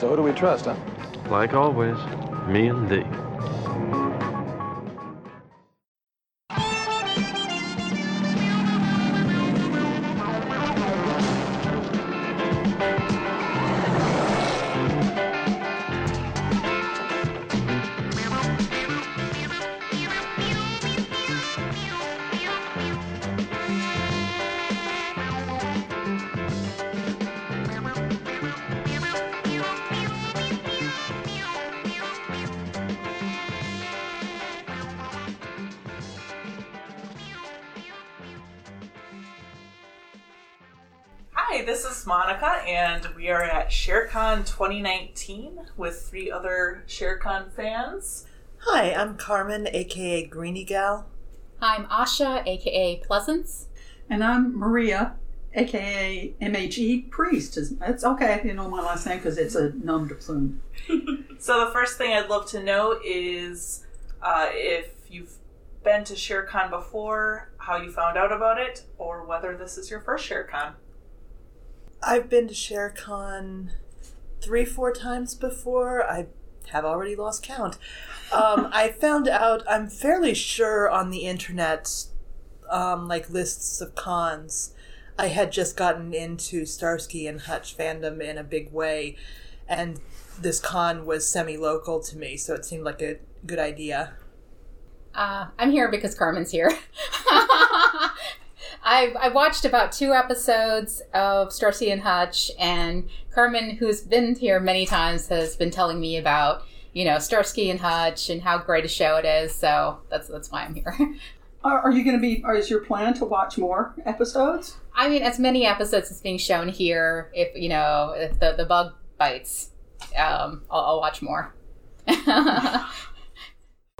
So who do we trust, huh? Like always, me and thee. ShareCon 2019 with three other ShareCon fans. Hi, I'm Carmen, aka Greenie Gal. I'm Asha, aka Pleasance. And I'm Maria, aka MHE Priest. It's it's okay if you know my last name because it's a nom de plume. So, the first thing I'd love to know is uh, if you've been to ShareCon before, how you found out about it, or whether this is your first ShareCon. I've been to ShareCon three, four times before. I have already lost count. Um, I found out, I'm fairly sure on the internet, um, like lists of cons. I had just gotten into Starsky and Hutch fandom in a big way, and this con was semi local to me, so it seemed like a good idea. Uh, I'm here because Carmen's here. I, I watched about two episodes of Starsky and Hutch, and Carmen, who's been here many times, has been telling me about you know Starsky and Hutch and how great a show it is. So that's that's why I'm here. Are, are you going to be? Or is your plan to watch more episodes? I mean, as many episodes as being shown here. If you know, if the the bug bites, um, I'll, I'll watch more.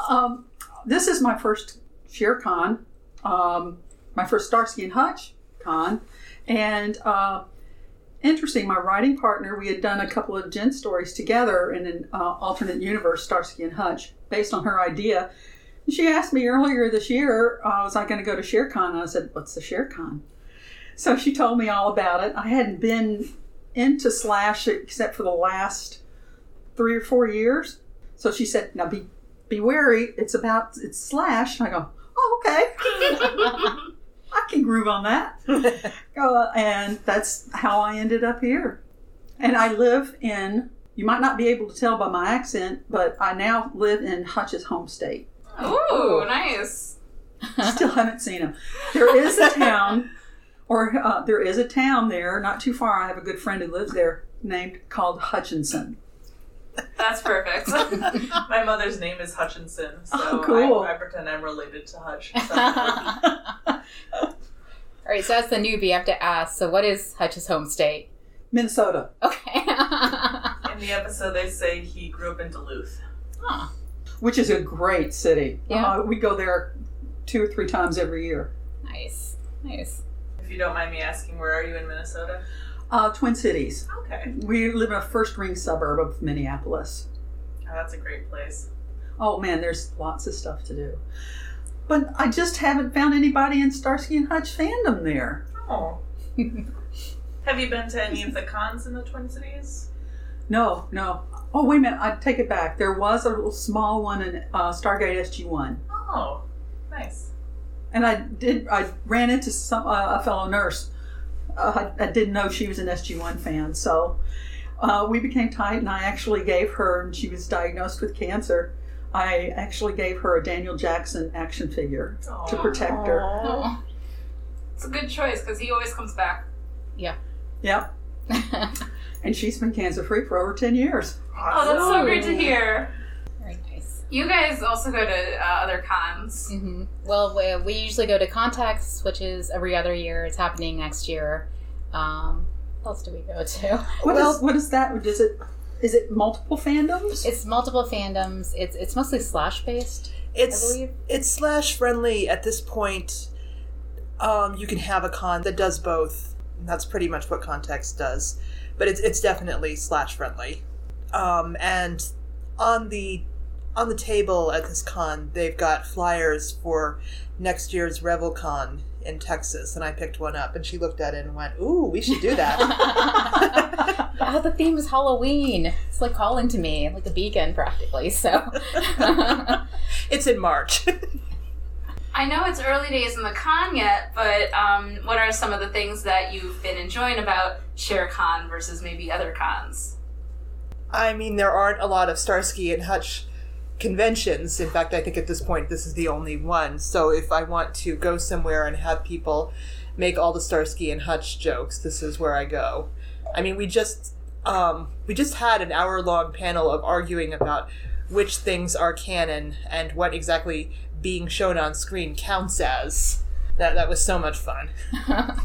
Um, this is my first ShareCon, um, my first Starsky and Hutch con, and uh, interesting. My writing partner, we had done a couple of Gen stories together in an uh, alternate universe, Starsky and Hutch, based on her idea. And she asked me earlier this year, uh, was I going to go to ShareCon? And I said, "What's the ShareCon?" So she told me all about it. I hadn't been into Slash except for the last three or four years. So she said, "Now be be wary. It's about it's Slash." And I go, "Oh, okay." I can groove on that. Uh, and that's how I ended up here. And I live in, you might not be able to tell by my accent, but I now live in Hutch's home state. Oh, nice. Still haven't seen him. There is a town, or uh, there is a town there, not too far. I have a good friend who lives there named called Hutchinson. That's perfect. My mother's name is Hutchinson, so Oh, cool. I, I pretend I'm related to Hutch. So. All right, so as the newbie, I have to ask. So, what is Hutch's home state? Minnesota. Okay. In the episode, they say he grew up in Duluth. Huh. which is a great city. Yeah. Uh, we go there two or three times every year. Nice, nice. If you don't mind me asking, where are you in Minnesota? Uh, Twin Cities. Okay, We live in a first ring suburb of Minneapolis. oh, that's a great place. Oh man, there's lots of stuff to do. But I just haven't found anybody in Starsky and Hutch fandom there. Oh. Have you been to any of the cons in the Twin Cities? No, no. Oh, wait a minute. I take it back. There was a little small one in uh, Stargate SG One, Oh, nice. and I did. I ran into some uh, a fellow nurse. Uh, I, I didn't know she was an SG One fan, so uh, we became tight. And I actually gave her, and she was diagnosed with cancer. I actually gave her a Daniel Jackson action figure to protect her. Oh. It's a good choice because he always comes back. Yeah. Yep. And she's been cancer free for over ten years. Oh, that's so great to hear. Very nice. You guys also go to uh, other cons. hmm Well, we, we usually go to Context, which is every other year. It's happening next year. Um, what else do we go to? What Well- what is that? Does it is it multiple fandoms? It's multiple fandoms. It's it's mostly slash based. I It's believe. it's slash friendly at this point. Um, you can have a con that does both. That's pretty much what context does, but it's it's definitely slash friendly. Um, and on the on the table at this con, they've got flyers for next year's RevelCon in Texas, and I picked one up, and she looked at it and went, "Ooh, we should do that." oh, the theme is Halloween. It's like calling to me, like a beacon practically. So, it's in March. I know it's early days in the con yet, but um, what are some of the things that you've been enjoying about ShareCon versus maybe other cons? I mean, there aren't a lot of Starsky and Hutch conventions. In fact, I think at this point this is the only one. So if I want to go somewhere and have people make all the Starsky and Hutch jokes, this is where I go. I mean, we just um, we just had an hour long panel of arguing about which things are canon and what exactly being shown on screen counts as. That that was so much fun.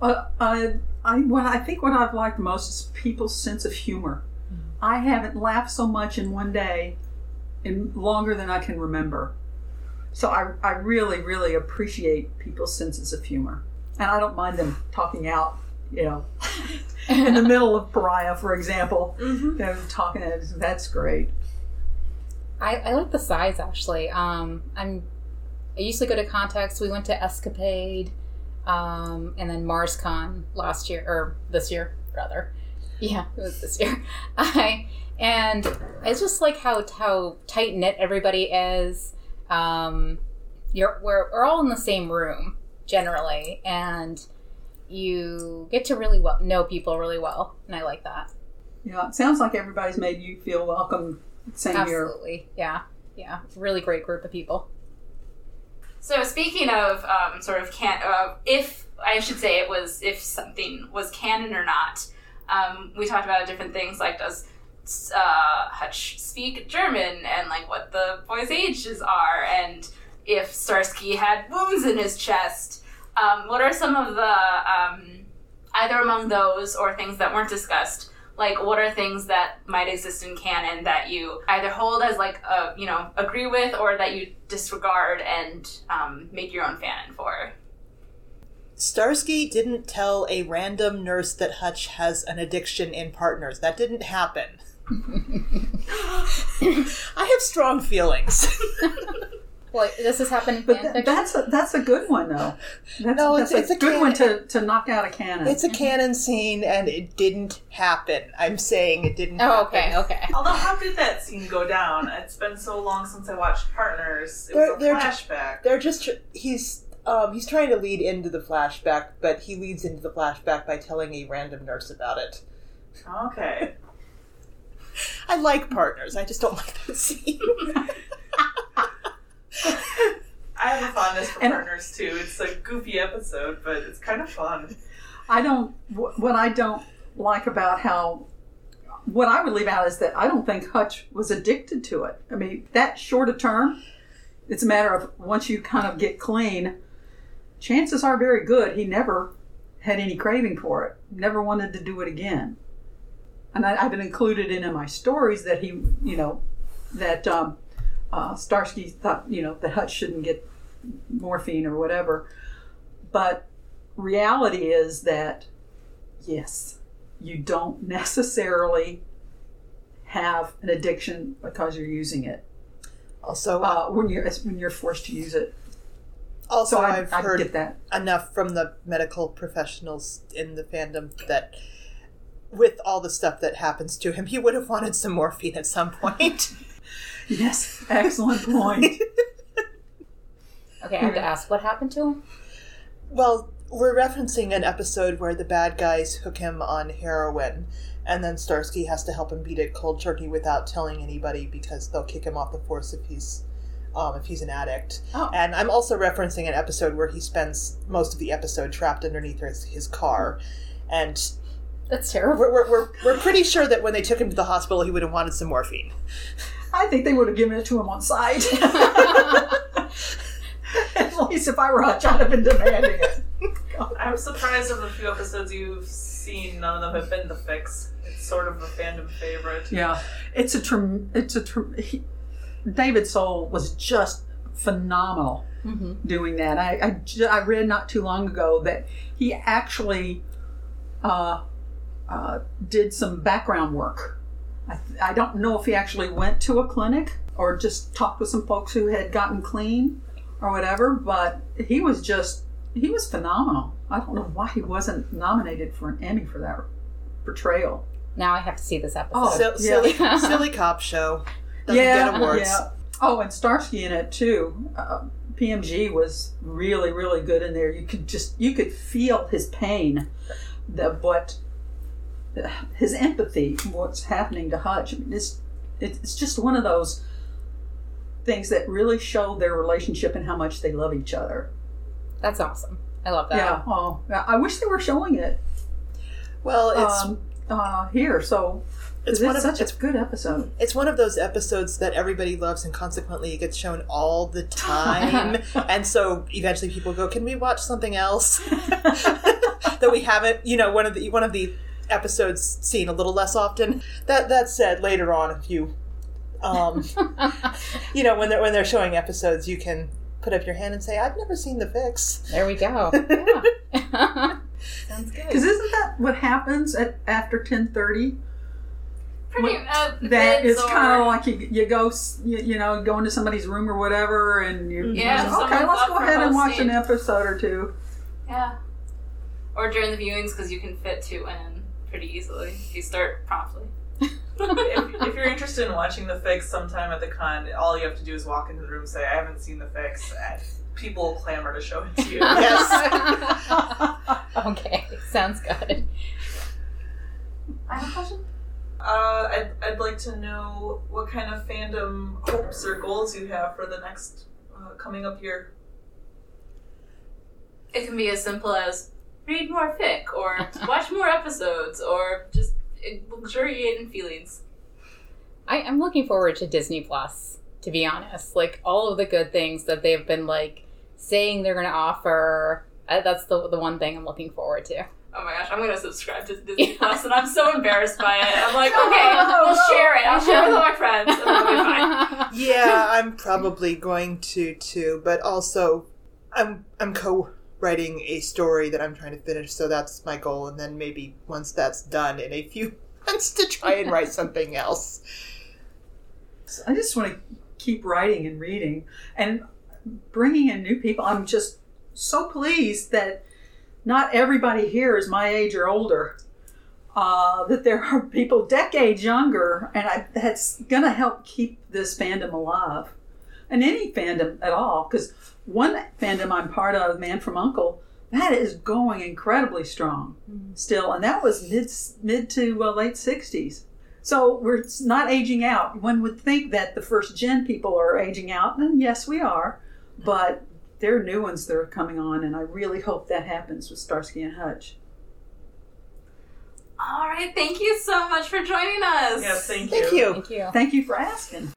Uh, I, I, what I think what I've liked most is people's sense of humor. I haven't laughed so much in one day in longer than I can remember. So I, I really, really appreciate people's senses of humor. And I don't mind them talking out, you know, in the middle of Pariah, for example. You know, talking, that's great. I, I like the size actually. Um, I'm. I used to go to Context. We went to Escapade, um, and then MarsCon last year or this year rather. Yeah, it was this year. I and it's just like how how tight knit everybody is. Um, you're we're, we're all in the same room generally, and you get to really well know people really well, and I like that. Yeah, it sounds like everybody's made you feel welcome. Same here. Absolutely, yeah, yeah, really great group of people. So speaking of um, sort of can, uh, if I should say it was if something was canon or not, um, we talked about different things like does uh, Hutch speak German and like what the boys' ages are and if Starsky had wounds in his chest. Um, what are some of the um, either among those or things that weren't discussed? Like, what are things that might exist in canon that you either hold as like a you know agree with or that you disregard and um, make your own fanon for? Starsky didn't tell a random nurse that Hutch has an addiction in partners. That didn't happen. I have strong feelings. Well, this has happened But fan th- that's a, that's a good one though. That's, No, that's it's- a a good one to, to knock out a canon. it's a mm-hmm. canon scene and it didn't happen. I'm saying it didn't oh, happen. okay, okay. Although, how did that scene go down? It's been so long since I watched Partners. It They're- was a they're ju- flashback. They're just tr- he's um, he's trying to lead into the flashback, but he leads into the flashback by telling a random nurse about it. okay. I like partners. I just don't like that scene. I have a fondness for And- Partners too. It's a goofy episode, but it's kind of fun. I don't. What I don't like about how, what I would leave out is that I don't think Hutch was addicted to it. I mean, that short a term, it's a matter of once you kind of get clean, chances are very good he never had any craving for it, never wanted to do it again. And I, I've been included in, in my stories that he, you know, that um, uh, Starsky thought, you know, that Hutch shouldn't get morphine or whatever. But reality is that yes, you don't necessarily have an addiction because you're using it. Also, Uh, when you're when you're forced to use it. Also So I, I've I heard get that. enough from the medical professionals in the fandom that with all the stuff that happens to him, he would have wanted some morphine at some point. Yes, excellent point. Okay, I have to ask, what happened to him? well, we're referencing an episode where the bad guys hook him on heroin, and then Starsky has to help him beat it cold turkey without telling anybody because they'll kick him off the force if he's um, if he's an addict. Oh. And I'm also referencing an episode where he spends most of the episode trapped underneath his, his car, and That's terrible. we're, we're, we're, we're pretty sure that when they took him to the hospital, he would have wanted some morphine. I think they would have given it to him on site. At least if I were Hutch, I'd have been demanding it. I'm surprised of the few episodes you've seen, none of them have been the fix. It's sort of a fandom favorite. Yeah, it's a trem- it's a trem- he, David Soul was just phenomenal hmm doing that. I, I ju- I read not too long ago that he actually uh, uh, did some background work I, I don't know if he actually went to a clinic or just talked with some folks who had gotten clean or whatever, but he was just, he was phenomenal. I don't know why he wasn't nominated for an Emmy for that portrayal. Now I have to see this episode. Oh, Sil- yeah. silly, silly cop show. Doesn't get awards. yeah. Oh, and Starsky in it too. Uh, PMG was really, really good in there. You could just, you could feel his pain, the what, his empathy, what's happening to Hutch. I mean, it's, it's just one of those things that really show their relationship and how much they love each other. That's awesome. I love that. Yeah. Oh, yeah, I wish they were showing it Well, it's um, uh, here. So it's it's, one of such it's a good episode. it's one of those episodes that everybody loves, and consequently, it gets shown all the time. and so eventually, people go, "Can we watch something else that we haven't?" You know, one of the one of the episodes seen a little less often. That that said, later on, if you, um, you know, when they're when they're showing episodes, you can put up your hand and say, "I've never seen the fix." There we go. Yeah. Sounds good. Because isn't that what happens at after ten thirty? Pretty, uh, That it's kind of like you, you go, you, you know, go into somebody's room or whatever, and you, Yeah, you say, okay, let's go ahead and watch an episode or two. Yeah. Or during the viewings because you can fit two in pretty easily if you start promptly. if, if you're interested in watching the fix sometime at the con, all you have to do is walk into the room and say, I haven't seen the fix, and people will clamor to show it to you. Yes. okay, sounds good. I have a question. Uh, I'd, I'd like to know what kind of fandom hopes or goals you have for the next uh, coming up year. It can be as simple as read more fic, or watch more episodes, or just luxuriate in feelings. I, I'm looking forward to Disney Plus, to be honest. Like all of the good things that they've been like saying they're going to offer. I, that's the the one thing I'm looking forward to. Oh my gosh, I'm gonna subscribe to Disney Plus, and I'm so embarrassed by it. I'm like, okay, we'll share it. I'll share it with all my friends, and be fine. yeah, I'm probably going to too, but also I'm I'm co-writing a story that I'm trying to finish, so that's my goal. And then maybe once that's done, in a few months, to try and write something else. So I just want to keep writing and reading and bringing in new people. I'm just so pleased that not everybody here is my age or older. Uh, that there are people decades younger, and I, that's going to help keep this fandom alive, and any fandom at all. Because one fandom I'm part of, Man from Uncle, that is going incredibly strong still, and that was mid mid to uh, late '60s. So we're not aging out. One would think that the first gen people are aging out, and yes, we are, but there are new ones that are coming on, and I really hope that happens with Starsky and Hutch. All right, thank you so much for joining us. Yes, thank you. Thank you. Thank you. Thank you for asking.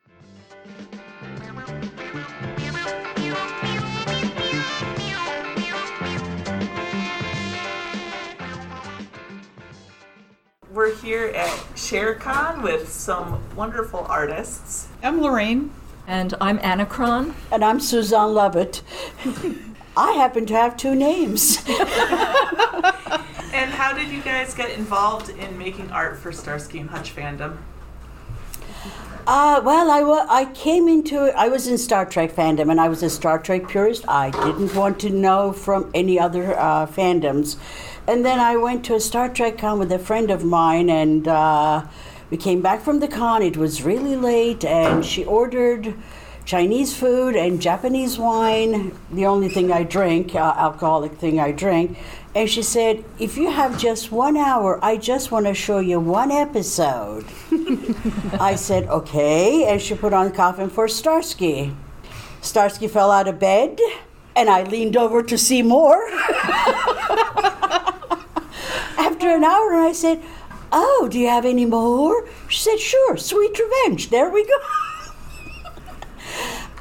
We're here at ShareCon with some wonderful artists. I'm Lorraine. And I'm Anacron. And I'm Suzanne Lovett. I happen to have two names. And how did you guys get involved in making art for Starsky and Hutch fandom? Uh, well, I, wa- I came into it, I was in Star Trek fandom and I was a Star Trek purist. I didn't want to know from any other uh, fandoms. And then I went to a Star Trek con with a friend of mine and uh, we came back from the con. It was really late and she ordered Chinese food and Japanese wine, the only thing I drink, uh, alcoholic thing I drink. And she said, If you have just one hour, I just want to show you one episode. I said, Okay. And she put on Coffin for Starsky. Starsky fell out of bed, and I leaned over to see more. After an hour, I said, Oh, do you have any more? She said, Sure, sweet revenge. There we go.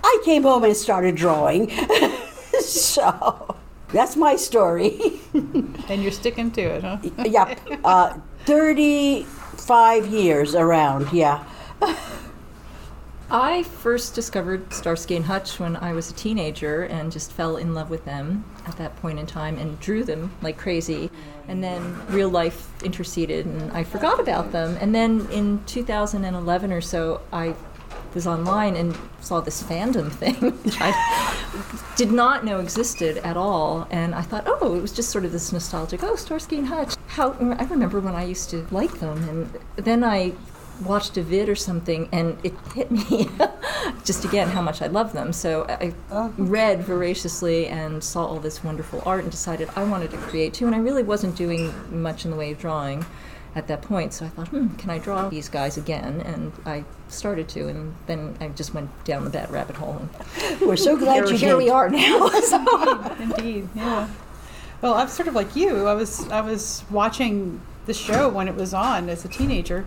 I came home and started drawing. so that's my story. And you're sticking to it, huh? yep. Uh, 35 years around, yeah. I first discovered Starsky and Hutch when I was a teenager and just fell in love with them at that point in time and drew them like crazy. And then real life interceded and I forgot about them. And then in 2011 or so, I was online and saw this fandom thing, which I did not know existed at all. And I thought, oh, it was just sort of this nostalgic, oh, Starsky and Hutch. How I remember when I used to like them, and then I watched a vid or something, and it hit me just again how much I love them. So I oh. read voraciously and saw all this wonderful art and decided I wanted to create too. And I really wasn't doing much in the way of drawing at that point. So I thought, hmm, can I draw these guys again? And I started to, and then I just went down the bad rabbit hole. And We're so glad here, you here we are now. So- Indeed, yeah. Well, I'm sort of like you. I was I was watching the show when it was on as a teenager,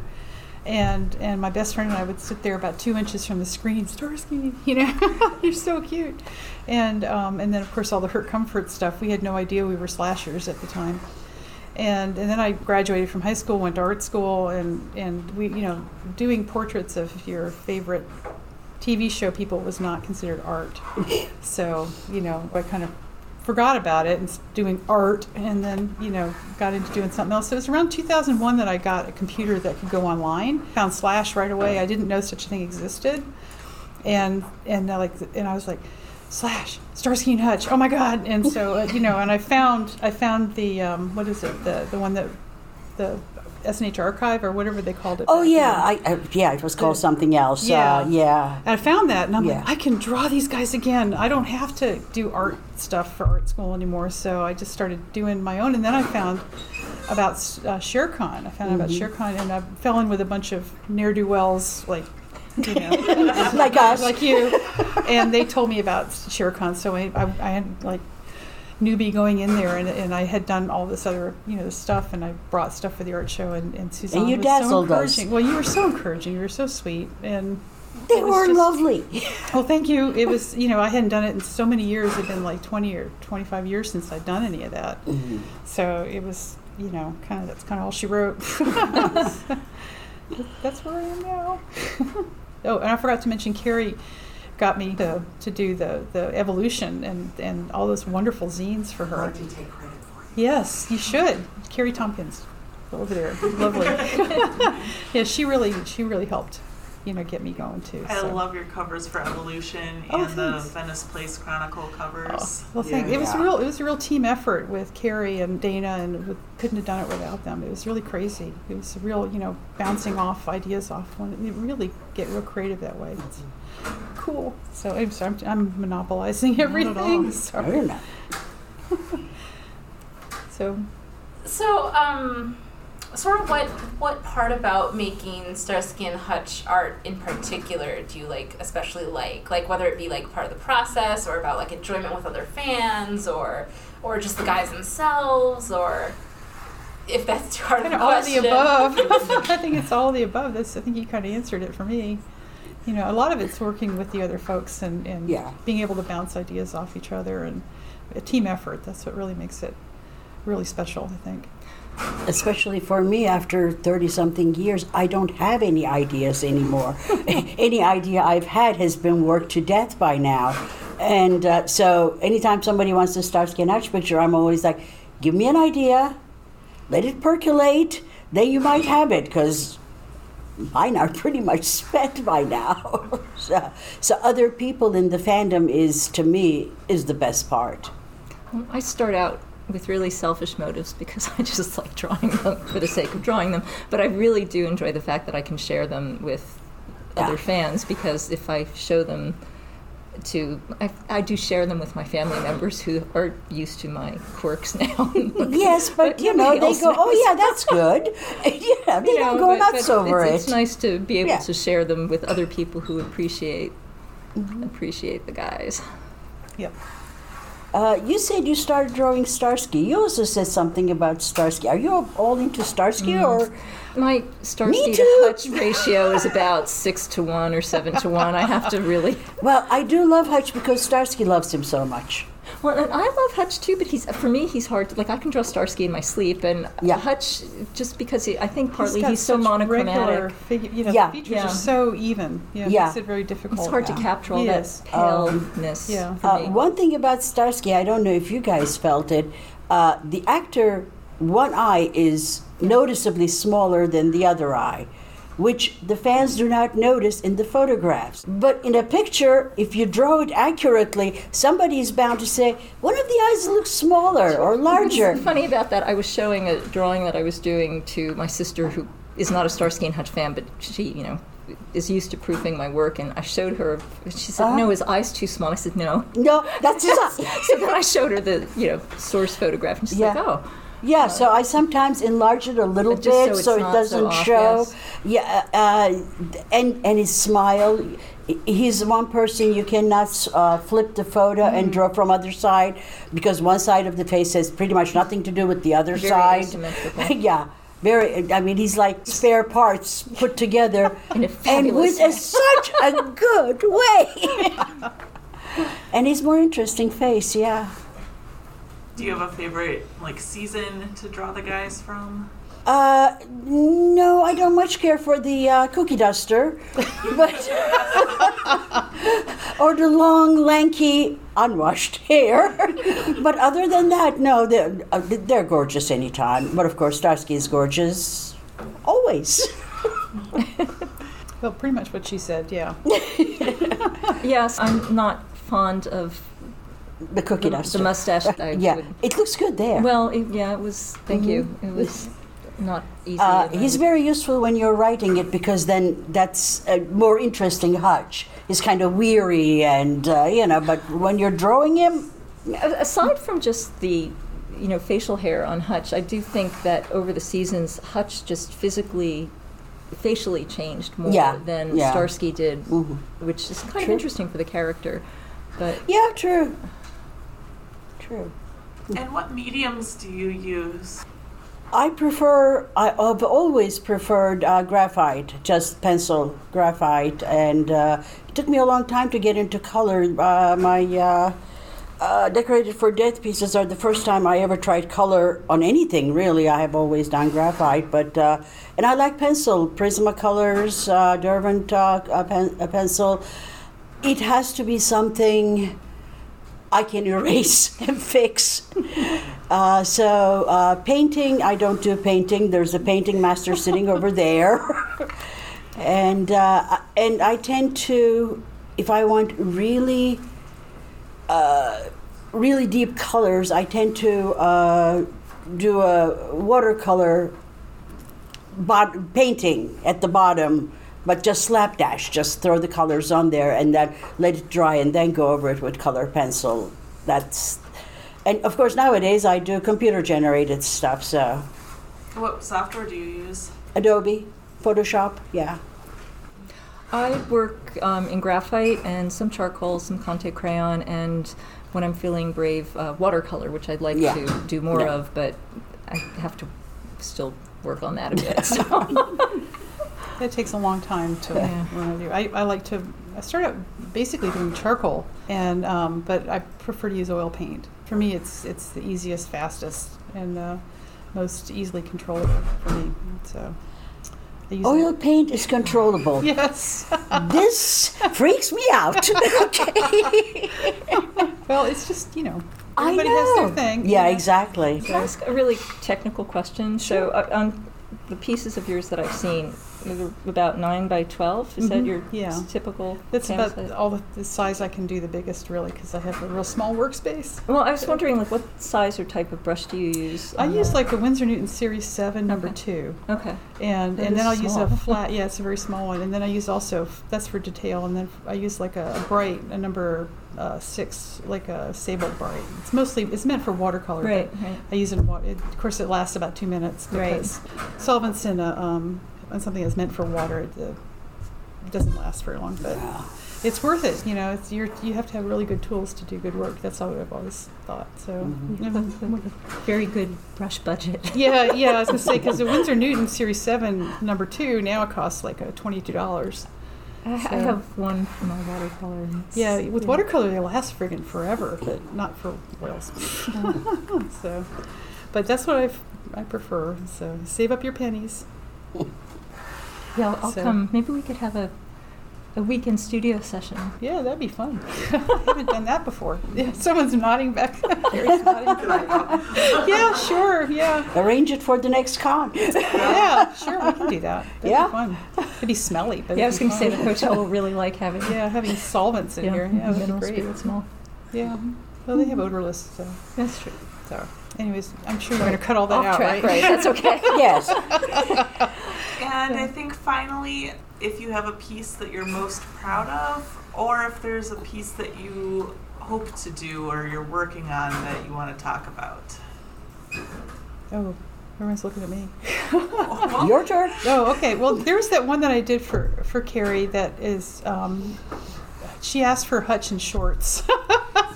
and and my best friend and I would sit there about two inches from the screen, Starsky, you know, you're so cute, and um, and then of course all the Hurt Comfort stuff. We had no idea we were slashers at the time, and and then I graduated from high school, went to art school, and and we you know doing portraits of your favorite TV show people was not considered art. so, you know, I kind of forgot about it and doing art and then, you know, got into doing something else. So it was around 2001 that I got a computer that could go online. Found Slash right away. I didn't know such a thing existed. And and like and I was like Slash, Starsky and Hutch. Oh my god. And so, uh, you know, and I found I found the um, what is it? The the one that the SNH archive or whatever they called it. Oh yeah. I, I yeah, it was called something else. Yeah. uh, yeah. And I found that, and I'm Yeah. like, I can draw these guys again. I don't have to do art stuff for art school anymore. So I just started doing my own, and then I found about uh, ShareCon. I found out about Mm-hmm. ShareCon, and I fell in with a bunch of ne'er do wells, like you know, Like us. like you, and they told me about ShareCon. So I, I, I had like newbie going in there, and, and I had done all this other you know stuff, and I brought stuff for the art show, and, and Suzanne you was so dazzled us. encouraging. Well, you were so encouraging. You were so sweet, and They it was were just- lovely. well, thank you. It was, you know, I hadn't done it in so many years. It'd been like 20 or 25 years since I'd done any of that. Mm-hmm. So it was, you know, kind of, that's kind of all she wrote. that's where I am now. Oh, and I forgot to mention Carrie got me to, to do the, the evolution and, and all those wonderful zines for her. take credit for Yes, you should. Carrie Tompkins over there. Lovely. yeah, she really, she really helped, you know, get me going too. I so. love your covers for Evolution Oh, and the. Venice Place Chronicle covers. Well, thank. Yeah. It was a real. It was a real team effort with Carrie and Dana, and we couldn't have done it without them. It was really crazy. It was a real, you know, bouncing off ideas off one. You really get real creative that way. It's cool. So I'm sorry, I'm, I'm monopolizing everything. I Sorry. don't. So So, um, sort of what what part about making Starsky and Hutch art in particular do you like especially like? Like whether it be like part of the process or about like enjoyment with other fans or or just the guys themselves or if that's too hard of kind a of all of the question. above. I think it's all of the above. This I think you kind of answered it for me. You know, a lot of it's working with the other folks and, and Yeah. being able to bounce ideas off each other and a team effort. That's what really makes it really special. I think. Especially for me, after 30 something years, I don't have any ideas anymore. any idea I've had has been worked to death by now. And uh, so, anytime somebody wants to start Skin Hutch picture, I'm always like, give me an idea, let it percolate, then you might have it, because mine are pretty much spent by now. so, so, other people in the fandom is, to me, is the best part. I start out with really selfish motives because I just like drawing them for the sake of drawing them. But I really do enjoy the fact that I can share them with Yeah. other fans because if I show them to, I, I do share them with my family members who are used to my quirks now. Yes, but, you know, they go, oh, yeah, that's good. yeah, they You don't know, go but- nuts but over it's, it. It's nice to be able Yeah. to share them with other people who appreciate Mm-hmm. appreciate the guys. Yep. Uh, you said you started drawing Starsky. You also said something about Starsky. Are you all into Starsky Mm. or? My Starsky to. Hutch ratio is about six to one or seven to one. I have to really Well, I do love Hutch because Starsky loves him so much. Well, and I love Hutch too, but he's for me he's hard. To, like I can draw Starsky in my sleep, and Yeah. Hutch just because he, I think partly got he's, so such monochromatic. Figure, you know, Yeah. the features Yeah. are so even. Yeah, it Yeah. makes it very difficult. It's hard to capture all Yes. that paleness yeah. for Uh, me. one thing about Starsky, I don't know if you guys felt it. Uh, the actor, one eye is noticeably smaller than the other eye, which the fans do not notice in the photographs. But in a picture, if you draw it accurately, somebody is bound to say one of the eyes looks smaller or larger. Funny about that, I was showing a drawing that I was doing to my sister, who is not a Starsky and Hutch fan, but she, you know, is used to proofing my work, and I showed her. She said, "No, ah. his eyes too small." I said, "No." No, that's his eye. So then I showed her the, you know, source photograph, and she's like, Yeah. "Oh." Yeah, so I sometimes enlarge it a little so bit it's so, it so doesn't off, show. yes. Yeah, uh, and and his smile. He's one person you cannot uh, flip the photo and Mm-hmm. draw from other side because one side of the face has pretty much nothing to do with the other Very side. yeah. Very, I mean, he's like spare parts put together, and with a, such a good way. and he's more interesting face, yeah. Do you have a favorite like season to draw the guys from? Uh, no, I don't much care for the uh, cookie duster, but or the long, lanky, unwashed hair. but other than that, no, they're uh, they're gorgeous anytime. But of course, Starsky is gorgeous always. Well, pretty much what she said. Yeah. Yes, I'm not fond of The cookie the, duster. the mustache. Yeah, would- it looks good there. well, it, yeah, it was. Thank you. It was not easy. Uh, he's very useful when you're writing it because then that's a more interesting Hutch. He's kind of weary and, uh, you know, but when you're drawing him, Aside from just the, you know, facial hair on Hutch, I do think that over the seasons, Hutch just physically, facially changed more Yeah, than yeah. Starsky did, Mhm. which is kind of interesting for the character. But yeah, true. True. And what mediums do you use? I prefer, I, I've always preferred uh, graphite, just pencil graphite, and uh, it took me a long time to get into color. Uh, my uh, uh, Decorated for Death pieces are the first time I ever tried color on anything, really. I have always done graphite, but, uh, and I like pencil, Prismacolors, uh, Derwent uh, pen, a pencil. It has to be something I can erase and fix. Uh, so uh, painting, I don't do painting. There's a painting master sitting over there, and uh, and I tend to, if I want really, uh, really deep colors, I tend to uh, do a watercolor bot- painting at the bottom, but just slapdash, just throw the colors on there and then let it dry and then go over it with color pencil. That's, and of course nowadays I do computer generated stuff, so What software do you use? Adobe, Photoshop, yeah. I work um, in graphite and some charcoal, some Conte crayon, and when I'm feeling brave, uh, watercolor, which I'd like Yeah. to do more Yeah. of, but I have to still work on that a bit. So. It takes a long time to Yeah. learn do. I, I like to. I started out basically doing charcoal, and um, but I prefer to use oil paint. For me, it's it's the easiest, fastest, and uh, most easily controllable for me. So I use Oil paint is controllable. Yes. This freaks me out. okay. well, it's just you know I everybody know. has their thing. Yeah, you know. exactly. Can I ask a really technical question? So, uh, on the pieces of yours that I've seen, they're about nine by twelve. Is that Mhm, your yeah. typical? That's about size? all the, the size I can do. The biggest, really, because I have a real small workspace. Well, I was wondering, like, what size or type of brush do you use? I use that? like a Winsor Newton Series Seven, number Okay. two. Okay. and That and then I'll use a flat. Yeah, it's a very small one. And then I use also that's for detail. And then I use like a, a bright, a number uh, six, like a sable bright. It's mostly it's meant for watercolor. Right. Right. I use it. In wa- it. Of course, it lasts about two minutes Right. because solvents in a um, on something that's meant for water, it, uh, doesn't last very long. But it's worth it. You know, it's you're, you have to have really good tools to do good work. That's all I've always thought. So. Mm-hmm. Very good brush budget. Yeah, yeah, I was gonna say because the Winsor Newton Series Seven number two now it costs like uh, twenty two dollars, I, I have one for my watercolor. Yeah, with watercolor they last friggin' forever, but not for oils. so, but that's what I've, I prefer. So save up your pennies. Yeah, I'll, I'll So- come. Maybe we could have a a weekend studio session. Yeah, that'd be fun. I haven't done that before. Yeah, someone's nodding back. Nodding. yeah, sure. Yeah, Arrange it for the next con. yeah, sure. We can do that. That'd Yeah. be fun. It'd be smelly, but Yeah, I was going to say the hotel will really like having Yeah, having solvents in yeah, here. Yeah, that'd be great. spirits and all. Yeah. Well, they have odorless, so That's true. so. Anyways, I'm sure you're going to cut all that Off out, track, right? right? That's okay. yes. And I think finally, if you have a piece that you're most proud of, or if there's a piece that you hope to do or you're working on that you want to talk about. Oh, everyone's looking at me. Your turn. Oh, okay. Well, there's that one that I did for for Carrie that is. Um, she asked for Hutch and shorts.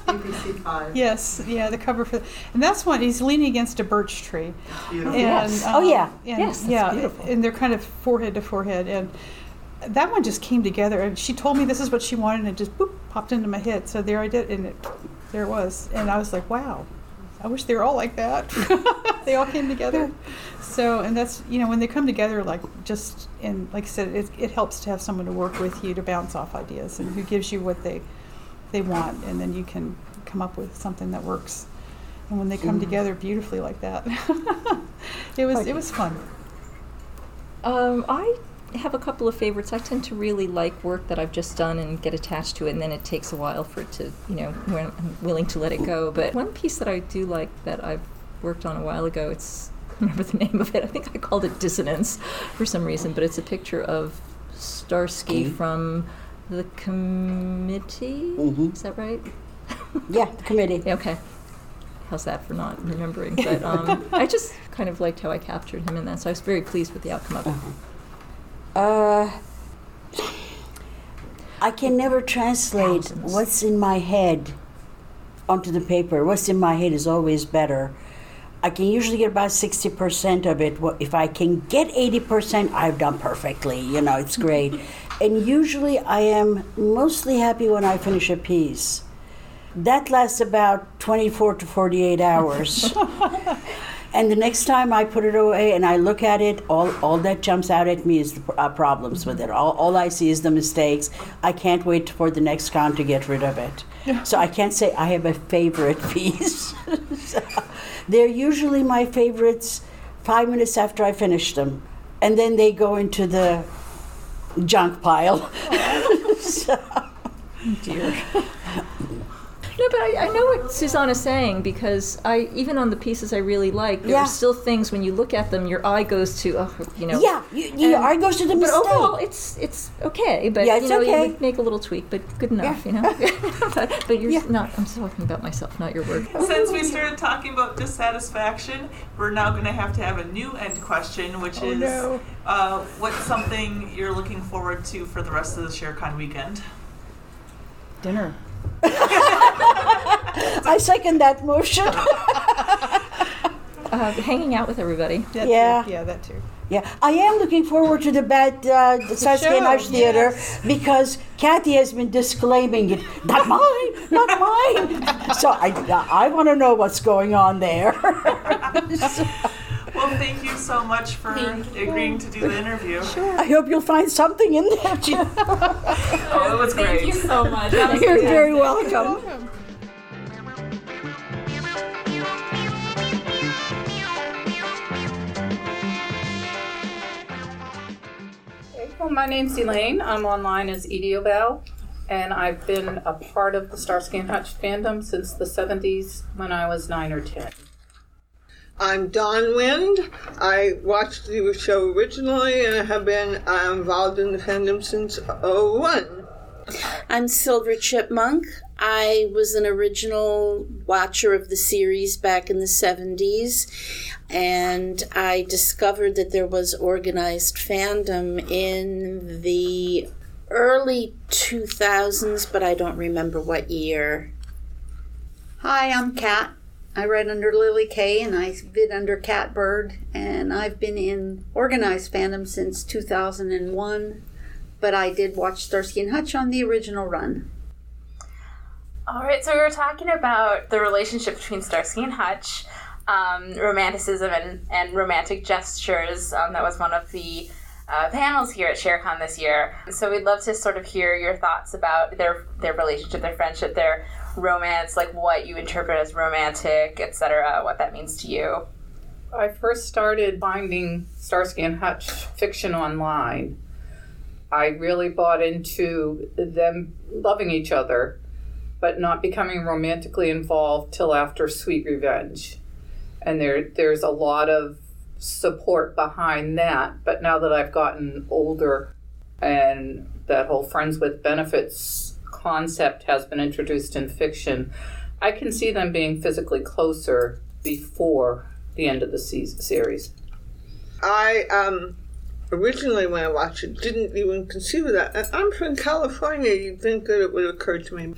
ABC five. yes, yeah, the cover for, and that's one. He's leaning against a birch tree, Beautiful. and Yes. um, Oh, yeah. and, Yes, that's yeah, beautiful. and they're kind of forehead to forehead, and that one just came together. And she told me this is what she wanted, and it just boop popped into my head. So there I did, and it, there it was, and I was like, wow. I wish they were all like that. they all came together. So, and that's, you know, when they come together, like just, and like I said, it, it helps to have someone to work with you to bounce off ideas and who gives you what they, they want. And then you can come up with something that works. And when they come together beautifully like that, it was, it was fun. Um, I have a couple of favorites. I tend to really like work that I've just done and get attached to it, and then it takes a while for it to, you know, when I'm willing to let it go. But one piece that I do like that I've worked on a while ago, it's I don't remember the name of it. I think I called it Dissonance for some reason, but it's a picture of Starsky Okay. from the committee. Mhm. Is that right? Yeah, the committee. Okay. How's that for not remembering? But um, I just kind of liked how I captured him in that, so I was very pleased with the outcome of it. Uh, I can never translate Thousands. what's in my head onto the paper. What's in my head is always better. I can usually get about 60% of it. If I can get 80%, I've done perfectly. You know, it's great. and usually I am mostly happy when I finish a piece. That lasts about 24 to 48 hours. And the next time I put it away and I look at it, all, all that jumps out at me is the uh, problems with it. All, all I see is the mistakes. I can't wait for the next con to get rid of it. So I can't say I have a favorite piece. So they're usually my favorites five minutes after I finish them. And then they go into the junk pile. so, Dear. No, but I, I know what Susanna's saying because I even on the pieces I really like, there Yeah. are still things when you look at them, your eye goes to, oh, you know. yeah, you, you, And- I goes to the But mistake. overall, it's it's okay. But Yeah, it's you know, okay. you would make a little tweak, but good enough, you know. but, but you're not. I'm talking about myself, not your work. Since we started talking about dissatisfaction, we're now going to have to have a new end question, which Oh, is no. uh, what's something you're looking forward to for the rest of the ShareCon weekend? Dinner. I second that motion. Uh, hanging out with everybody. That Yeah. Too. Yeah, that too. Yeah, I am looking forward to the bad uh, Starsky and show, Hutch Theater yes. because Kathy has been disclaiming it. Not mine, not mine. so I, I want to know what's going on there. Well, thank you so much for agreeing to do the interview. Sure. I hope you'll find something in there. Too. Oh, it was great. Thank you so much. You're fantastic. very welcome. Welcome. Well, my name's Elaine. I'm online as Edie Bell, and I've been a part of the Starsky and Hutch fandom since the 70s when I was 9 or 10. I'm Dawn Wind. I watched the show originally and have been uh, involved in the fandom since 01. I'm Silver Chipmunk. I was an original watcher of the series back in the 70s, and I discovered that there was organized fandom in the early 2000s, but I don't remember what year. Hi, I'm Kat. I read under Lily Kay and I bid under Catbird, and I've been in organized fandom since 2001 but I did watch Starsky and Hutch on the original run. All right, so we were talking about the relationship between Starsky and Hutch, um, romanticism and, and romantic gestures. Um, that was one of the uh, panels here at ShareCon this year. So we'd love to sort of hear your thoughts about their their relationship, their friendship, their romance, like what you interpret as romantic, etc. What that means to you. I first started finding Starsky and Hutch fiction online. I really bought into them loving each other, but not becoming romantically involved till after Sweet Revenge. And there, there's a lot of support behind that. But now that I've gotten older and that whole friends with benefits concept has been introduced in fiction, I can see them being physically closer before the end of the series. I um originally when I watched it didn't even consider that. And I'm from California. You'd think that it would occur to me,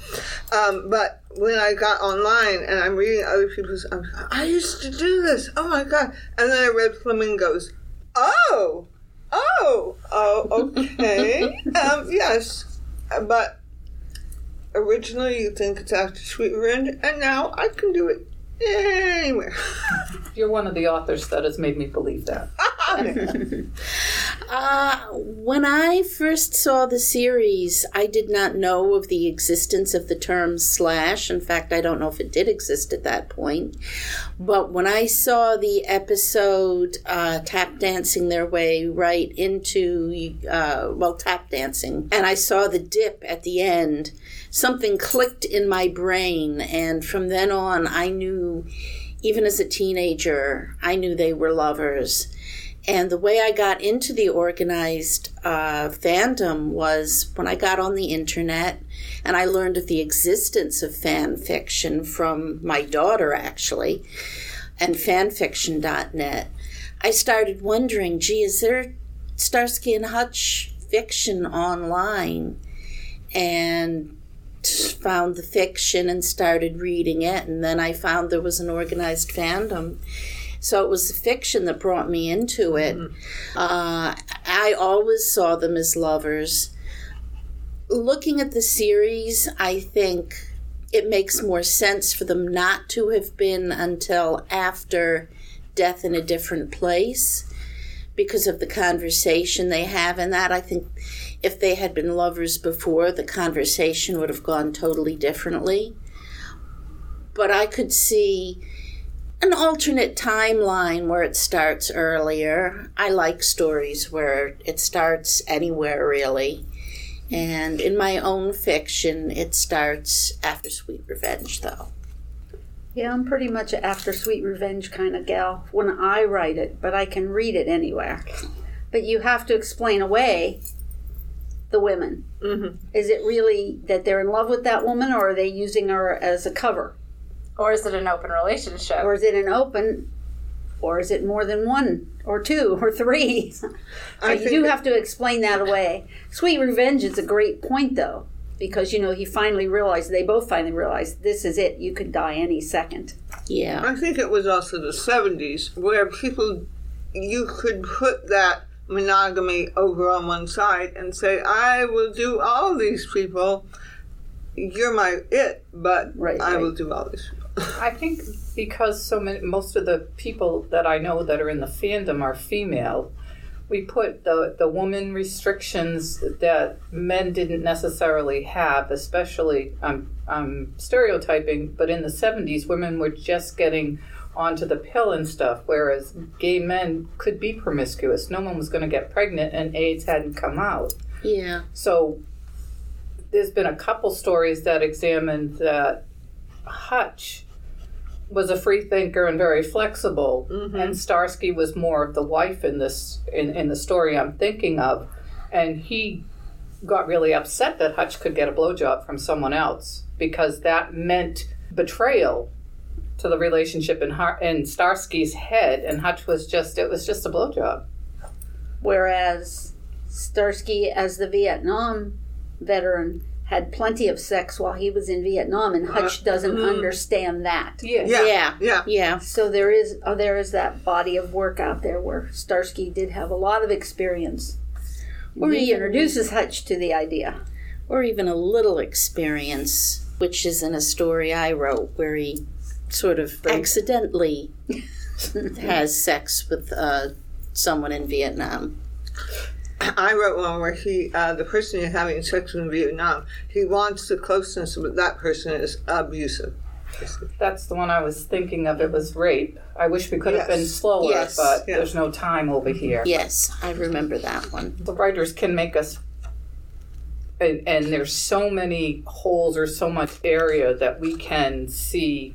um, but when I got online and I'm reading other people's, I'm, I used to do this. Oh my god! And then I read Flamingos. Oh, oh, oh. Okay. um, yes, but originally you think it's after Sweet Revenge, and now I can do it anywhere. You're one of the authors that has made me believe that. Uh, when I first saw the series, I did not know of the existence of the term slash. In fact, I don't know if it did exist at that point. But when I saw the episode uh, tap dancing their way right into, uh, well, tap dancing, and I saw the dip at the end, something clicked in my brain. And from then on, I knew, even as a teenager, I knew they were lovers. And the way I got into the organized uh, fandom was when I got on the internet and I learned of the existence of fan fiction from my daughter, actually, and fanfiction.net. I started wondering gee, is there Starsky and Hutch fiction online? And found the fiction and started reading it. And then I found there was an organized fandom. So it was the fiction that brought me into it. Uh, I always saw them as lovers. Looking at the series, I think it makes more sense for them not to have been until after Death in a Different Place because of the conversation they have in that. I think if they had been lovers before, the conversation would have gone totally differently. But I could see an alternate timeline where it starts earlier. I like stories where it starts anywhere really. And in my own fiction, it starts after Sweet Revenge, though. Yeah, I'm pretty much an after Sweet Revenge kind of gal when I write it, but I can read it anywhere. But you have to explain away the women. Mm-hmm. Is it really that they're in love with that woman, or are they using her as a cover? Or is it an open relationship? Or is it an open, or is it more than one, or two, or three? so I you do it- have to explain that away. Sweet Revenge is a great point, though, because you know he finally realized they both finally realized this is it. You could die any second. Yeah. I think it was also the 70s where people, you could put that monogamy over on one side and say, I will do all these people. You're my it, but Right, I right. will do all these people. I think because so many, most of the people that I know that are in the fandom are female, we put the, the woman restrictions that men didn't necessarily have, especially, I'm, I'm stereotyping, but in the 70s, women were just getting onto the pill and stuff, whereas gay men could be promiscuous. No one was going to get pregnant, and AIDS hadn't come out. Yeah. So there's been a couple stories that examined that Hutch was a free thinker and very flexible, mm-hmm. and Starsky was more of the wife in this in, in the story I'm thinking of, and he got really upset that Hutch could get a blowjob from someone else because that meant betrayal to the relationship in, Har- in Starsky's head, and Hutch was just it was just a blowjob. Whereas Starsky, as the Vietnam veteran, had plenty of sex while he was in Vietnam, and Hutch doesn't mhm. understand that. Yeah. Yeah. Yeah. Yeah. Yeah. So there is oh, there is that body of work out there where Starsky did have a lot of experience. Or he even- introduces Hutch to the idea. or even a little experience, which is in a story I wrote where he sort of accidentally has sex with uh, someone in Vietnam. I wrote one where he, uh, the person you're having sex with in Vietnam, he wants the closeness, but that person is abusive. That's the one I was thinking of. It was rape. I wish we could have been slower, Yes. but Yeah. there's no time over here. Yes, I remember that one. The writers can make us, and, and there's so many holes or so much area that we can see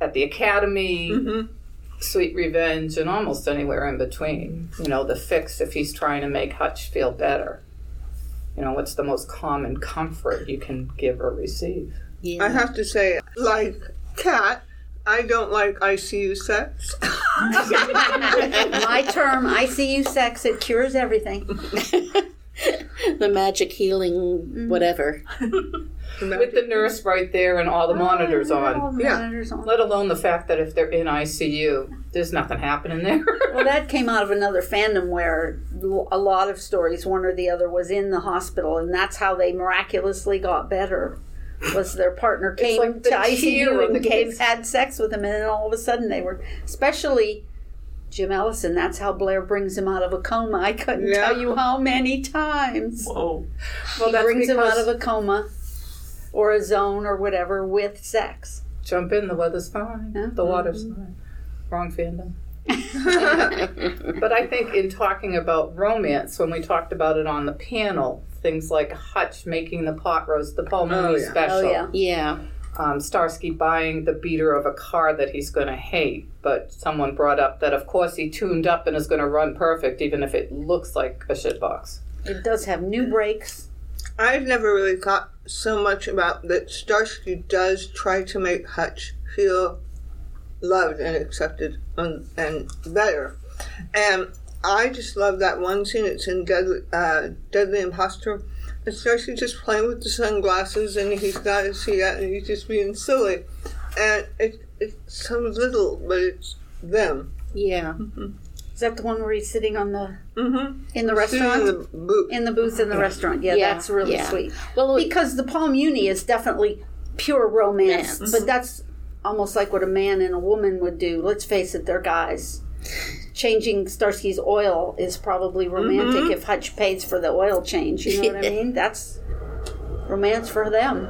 at the academy, Mm-hmm. Sweet Revenge, and almost anywhere in between. You know, the fix if he's trying to make Hutch feel better. You know, what's the most common comfort you can give or receive? Yeah. I have to say, like Cat, I don't like ICU sex. My term, ICU sex, it cures everything. the magic healing, mm-hmm. whatever. With the nurse right there and all the oh, monitors All on. the Yeah. monitors on. Let alone the fact that if they're in ICU, there's nothing happening there. Well, that came out of another fandom where a lot of stories, one or the other, was in the hospital, and that's how they miraculously got better. Was their partner came like the to tear ICU and came, had sex with him, and then all of a sudden they were, especially Jim Ellison. That's how Blair brings him out of a coma. I couldn't Yeah. tell you how many times Whoa. Well, he that's brings him out of a coma or a zone or whatever with sex. Jump in, the weather's fine. Yeah. The water's fine. Wrong fandom. but I think in talking about romance, when we talked about it on the panel, things like Hutch making the pot roast, the Paul Oh, yeah. special, Oh, yeah. Yeah. um, Starsky buying the beater of a car that he's going to hate. But someone brought up that, of course, he tuned up and is going to run perfect, even if it looks like a shitbox. It does have new brakes. I've never really thought so much about that Starsky does try to make Hutch feel loved and accepted and, and better. And I just love that one scene. It's in Deadly, uh, Deadly Imposter. And Starsky just playing with the sunglasses and he's got his hat and he's just being silly. And it, it's so little, but it's them. Yeah. Is that the one where he's sitting on the Mm-hmm. in the restaurant? In the booth. in the booth in the restaurant. Yeah, Yeah, that's really yeah. sweet. Well, Because the Paul Muni is definitely pure romance, Romance. but that's almost like what a man and a woman would do. Let's face it, they're guys. Changing Starsky's oil is probably romantic Mm-hmm. if Hutch pays for the oil change. You know what I mean? That's romance for them.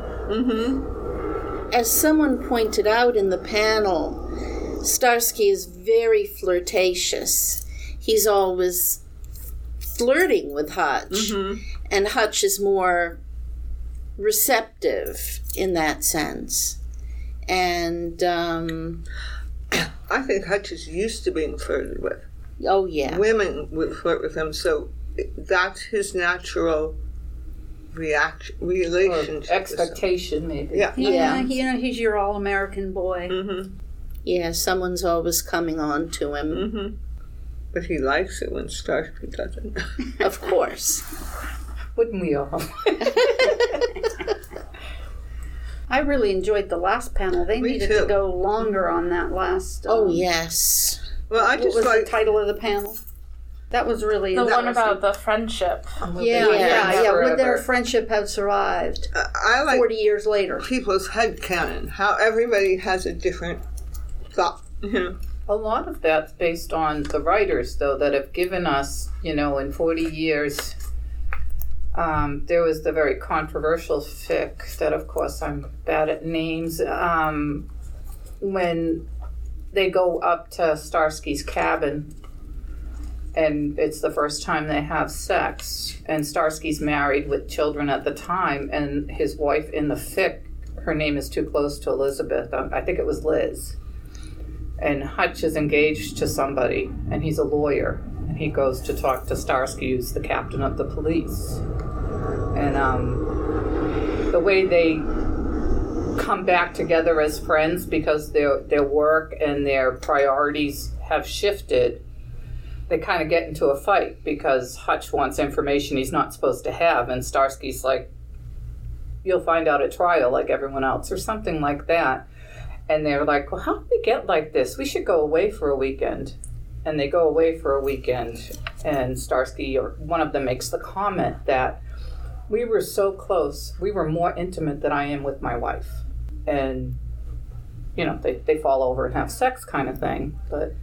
as someone pointed out in the panel, Starsky is very flirtatious. He's always flirting with Hutch, and Hutch is more receptive in that sense. And um, I think Hutch is used to being flirted with. oh yeah, women would flirt with him, so that's his natural reaction Or relationship. with them. expectation, maybe. Yeah. Yeah. you know, he's your all American boy. Mm-hmm. Yeah. Someone's always coming on to him, Mm-hmm. But he likes it when Starsky doesn't. of course. Wouldn't we all? I really enjoyed the last panel. They Me needed too. to go longer on that last. Oh um, yes. well, I What just was like the title of the panel? That was really The one about the friendship. Yeah, Yeah. yeah, yeah. Would their friendship have survived uh, I like 40 years later? people's head canon. How everybody has a different thought. A lot of that's based on the writers, though, that have given us, you know, in 40 years. Um, there was the very controversial fic that, of course, I'm bad at names. Um, when they go up to Starsky's cabin, and it's the first time they have sex, and Starsky's married with children at the time, and his wife in the fic, her name is too close to Elizabeth. Um, I think it was Liz and Hutch is engaged to somebody, and he's a lawyer, and he goes to talk to Starsky, who's the captain of the police. And um, the way they come back together as friends because their their work and their priorities have shifted, they kind of get into a fight because Hutch wants information he's not supposed to have, and Starsky's like, "You'll find out at trial, like everyone else," or something like that and they're like, "Well, how did we get like this? We should go away for a weekend." and they go away for a weekend, and Starsky or one of them makes the comment that we were so close, we were more intimate than I am with my wife, and you know they they fall over and have sex kind of thing, but.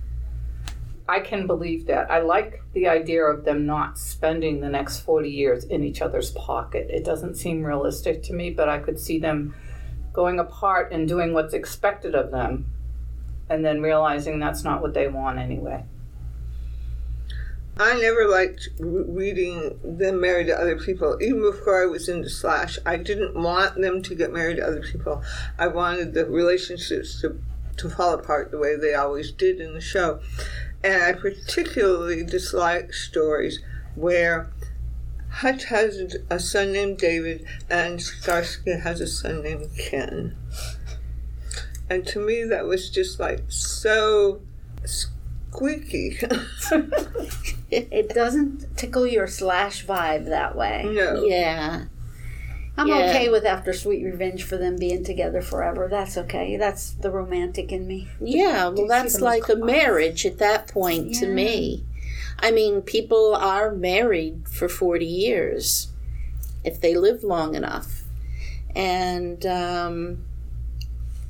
I can believe that. I like the idea of them not spending the next 40 years in each other's pocket. It doesn't seem realistic to me, but I could see them going apart and doing what's expected of them and then realizing that's not what they want anyway. I never liked reading them married to other people. Even before I was into Slash, I didn't want them to get married to other people. I wanted the relationships to, to fall apart the way they always did in the show. And I particularly dislike stories where Hutch has a son named David and Starsky has a son named Ken. And to me, that was just like so squeaky. It doesn't tickle your slash vibe that way. No. Yeah. I'm Yeah. okay with After Sweet Revenge for them being together forever. That's okay. That's the romantic in me. Yeah, well, that's like a marriage at that point to me. I mean, people are married for 40 years if they live long enough. And um,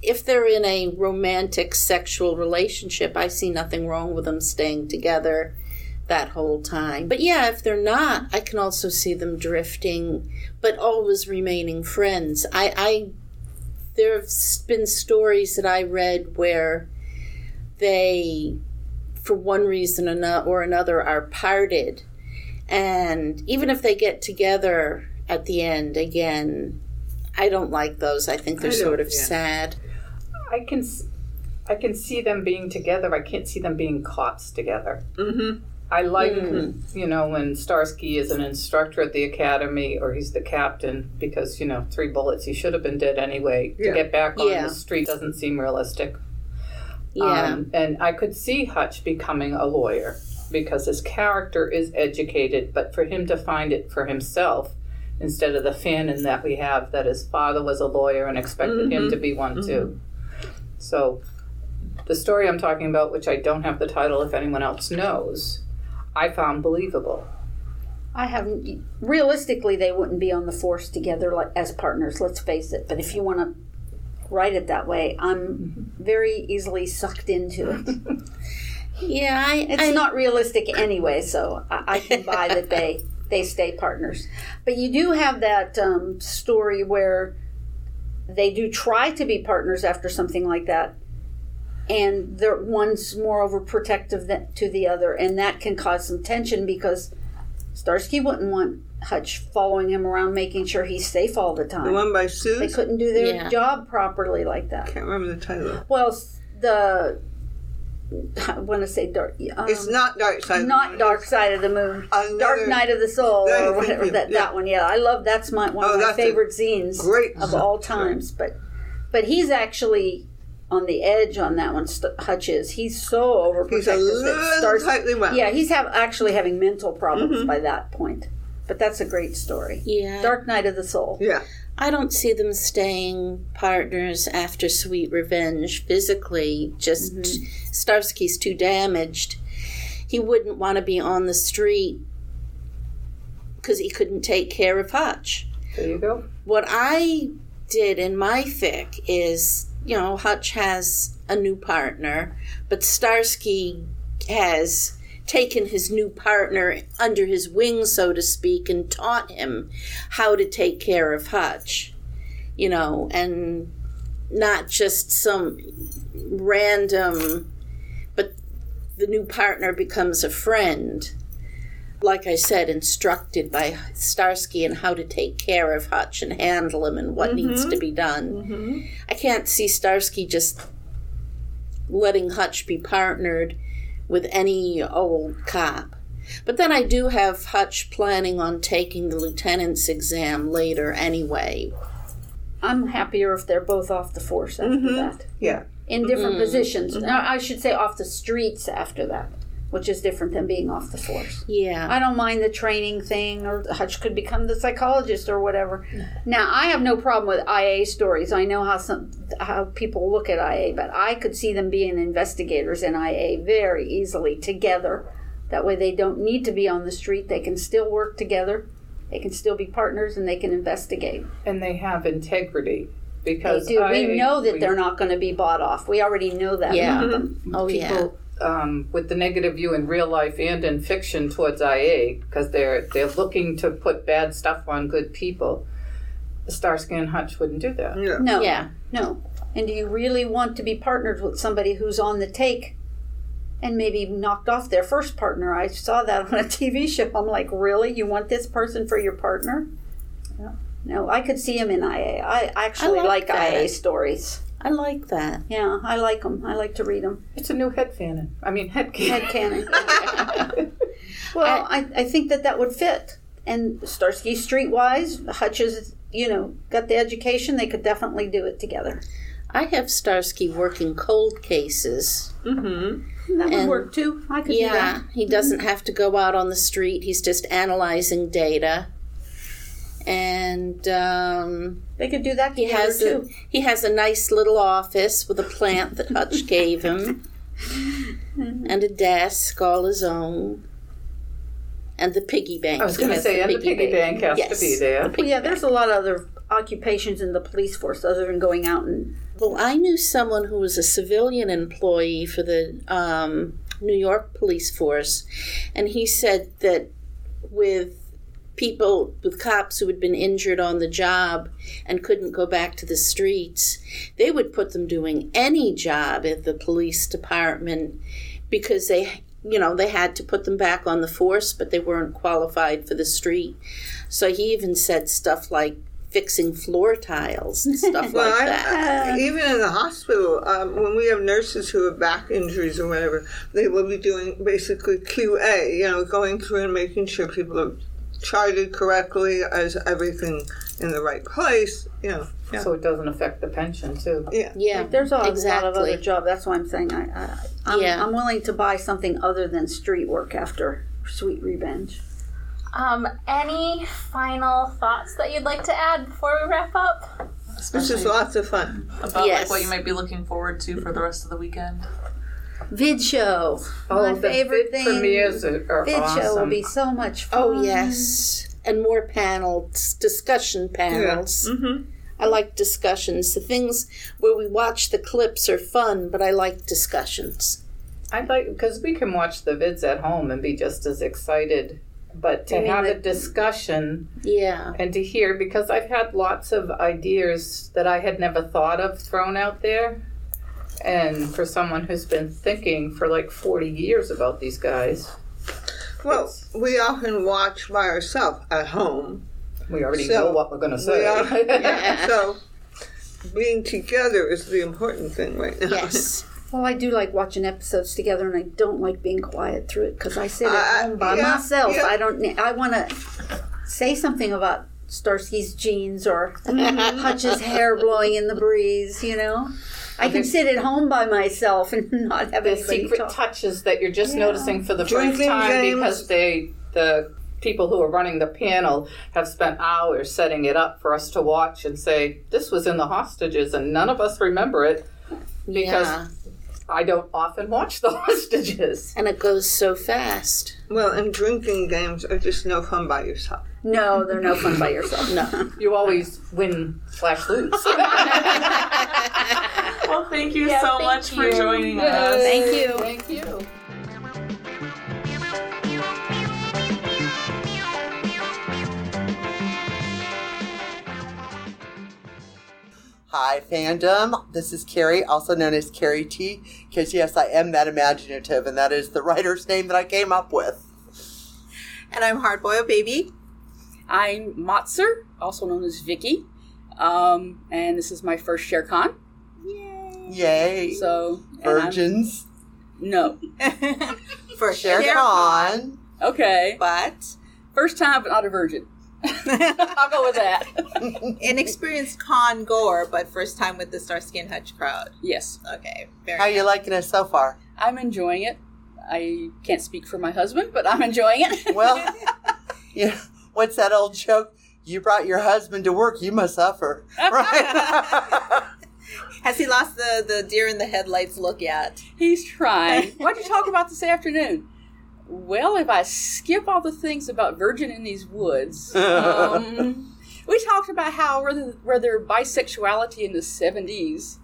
if they're in a romantic sexual relationship, I see nothing wrong with them staying together that whole time. But yeah, if they're not, I can also see them drifting, but always remaining friends. I, I there have been stories that I read where they, for one reason or another, are parted. And even if they get together at the end again, I don't like those. I think they're I sort of yeah. sad. I can I can see them being together. I can't see them being cops together. Mm-hmm. I like, Mm. you know, when Starsky is an instructor at the academy or he's the captain because, you know, three bullets, he should have been dead anyway. Yeah. To get back on Yeah. the street doesn't seem realistic. Yeah. Um, and I could see Hutch becoming a lawyer because his character is educated, but for him to find it for himself instead of the fanon that we have that his father was a lawyer and expected him Mhm. to be one too. So the story I'm talking about, which I don't have the title if anyone else knows, I found believable. I haven't. Realistically, they wouldn't be on the force together like as partners. Let's face it. But if you want to write it that way, I'm very easily sucked into it. yeah, I, it's I- not realistic anyway, so I, I can buy that they they stay partners. But you do have that um, story where they do try to be partners after something like that, and the one's more overprotective than, to the other, and that can cause some tension because Starsky wouldn't want Hutch following him around, making sure he's safe all the time. The one by Sue? They couldn't do their Yeah. job properly like that. Can't remember the title. Well, the I want to say dark. Um, It's not Dark Side of the Not Dark Side of the Moon. Dark Night of the Soul, or you, whatever yeah. that that one. Yeah, I love that's my one Oh, of my favorite scenes great of all times. But but he's actually on the edge on that one. St- Hutch is. He's so overprotective. He's a that little Stars- tightly wound. Yeah, he's have actually having mental problems Mhm. by that point. But that's a great story. Yeah. Dark Night of the Soul. Yeah. I don't see them staying partners after Sweet Revenge physically. Just Starsky's too damaged. He wouldn't want to be on the street because he couldn't take care of Hutch. There you go. What I did in my fic is, you know, Hutch has a new partner, but Starsky has taken his new partner under his wing, so to speak, and taught him how to take care of Hutch, you know, and not just some random, but the new partner becomes a friend. Like I said, instructed by Starsky in how to take care of Hutch and handle him and what mm-hmm. needs to be done. Mm-hmm. I can't see Starsky just letting Hutch be partnered with any old cop. But then I do have Hutch planning on taking the lieutenant's exam later anyway. I'm happier if they're both off the force after mm-hmm. that. Yeah. In different Mhm. positions. No, I should say off the streets after that. Which is different than being off the force. Yeah. I don't mind the training thing, or Hutch could become the psychologist or whatever. Now, I have no problem with IA stories. I know how some how people look at IA, but I could see them being investigators in IA very easily together. That way, they don't need to be on the street. They can still work together. They can still be partners, and they can investigate. And they have integrity because They because do. I- we know that we- they're not going to be bought off. We already know that. Yeah. about them. Oh, yeah. People um, with the negative view in real life and in fiction towards IA because they're they're looking to put bad stuff on good people. Starsky and Hutch wouldn't do that. Yeah. No. Yeah. No. And do you really want to be partnered with somebody who's on the take and maybe knocked off their first partner? I saw that on a TV show. I'm like, really? You want this person for your partner? No, I could see him in IA. I actually I like, like. IA stories. I like that. Yeah, I like them. I like to read them. It's a new head canon. I mean head Head canon. canon. well, I, I think that that would fit. And Starsky Streetwise, Hutch's, you know, got the education. They could definitely do it together. I have Starsky working cold cases. Mm-hmm. That would And- work too. I could do Yeah, that. he doesn't have to go out on the street. He's just analyzing data. And um, They could do that he together has a, too. he has a nice little office with a plant that Hutch gave him, and a desk all his own, and the piggy bank. I was going to has say, and the piggy bank has Yes. to be there. Well, yeah, there's a lot of other occupations in the police force other than going out and. Well, I knew someone who was a civilian employee for the um, New York police force, and he said that with people, with cops who had been injured on the job and couldn't go back to the streets, they would put them doing any job at the police department because they. You know, they had to put them back on the force, but they weren't qualified for the street. So he even said stuff like fixing floor tiles and stuff Well, like I, that. I, even in the hospital, um, when we have nurses who have back injuries or whatever, they will be doing basically QA, you know, going through and making sure people are charted correctly, as everything in the right place, you know. Yeah. So it doesn't affect the pension too. Yeah. Yeah, Like, there's a lot of other jobs. That's why I'm saying I, I I'm, Yeah. I'm willing to buy something other than street work after Sweet Revenge. Um, any final thoughts that you'd like to add before we wrap up? This is lots of fun. About Yes. like what you might be looking forward to for the rest of the weekend. Vid show. Oh, My the favorite vid thing. premieres are, are Vid awesome. show will be so much fun. Oh yes, and more panels, discussion panels. Mm-hmm. I like discussions. The things where we watch the clips are fun, but I like discussions. I'd like because we can watch the vids at home and be just as excited, but to You mean have a discussion Yeah, and to hear because I've had lots of ideas that I had never thought of thrown out there. And for someone who's been thinking for like 40 years about these guys, Well, we often watch by ourselves at home. we already So, know what we're going to say. are, yeah, so being together is the important thing right now. yes, Well, I do like watching episodes together, and I don't like being quiet through it because I sit at Uh, home by yeah, myself. yeah. I don't. I want to say something about Starsky's jeans or Hutch's hair blowing in the breeze. You know, I can sit at home by myself and not have the secret talk. touches that you're just Yeah. noticing for the Drinking first time games. because they the people who are running the panel have spent hours setting it up for us to watch and say this was in the hostages and none of us remember it because yeah, I don't often watch the hostages. and it goes so fast. Well, and drinking games are just no fun by yourself. No, they're no fun by yourself. No, You always win slash lose. Well, thank you Yeah, so thank much for you. joining us. Thank you. Thank you. Hi, fandom. This is Carrie, also known as Carrie T, because yes, I am that imaginative, and that is the writer's name that I came up with. And I'm Hardboiled Baby. I'm Matzer, also known as Vicky. Um, and this is my first ShareCon. Yay! Yay! So, and I'm- Virgins. no. For ShareCon. Okay. But First time, but not a virgin. I'll go with that. inexperienced con goer, but first time with the Starsky and Hutch crowd. Yes. Okay. Very How you liking it so far? I'm enjoying it. I can't speak for my husband, but I'm enjoying it. Well, yeah. What's that old joke? You brought your husband to work, you must suffer. Right? Has he lost the, the deer in the headlights look yet? He's trying. What'd you talk about this afternoon? Well, if I skip all the things about Virgin in these woods, um, we talked about how whether, whether bisexuality in the 70s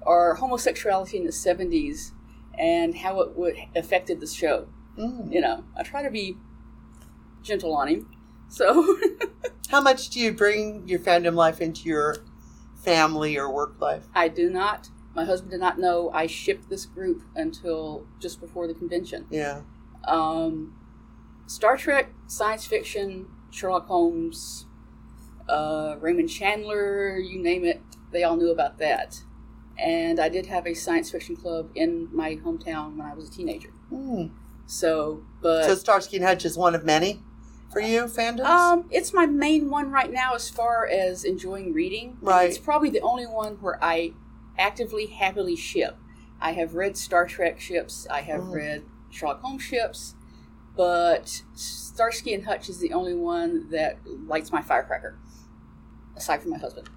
or homosexuality in the 70s and how it would affected the show. Mm. You know, I try to be gentle on him. So, How much do you bring your fandom life into your family or work life? I do not. My husband did not know I shipped this group until just before the convention. Yeah. Um, Star Trek, science fiction, Sherlock Holmes, uh, Raymond Chandler, you name it, they all knew about that. And I did have a science fiction club in my hometown when I was a teenager. Mm. So, but so Starsky and Hutch is one of many for you fandoms. Um, it's my main one right now as far as enjoying reading. Right. It's probably the only one where I actively, happily ship. I have read Star Trek ships. I have Mm. read Sherlock Holmes ships, but Starsky and Hutch is the only one that lights my firecracker, aside from my husband.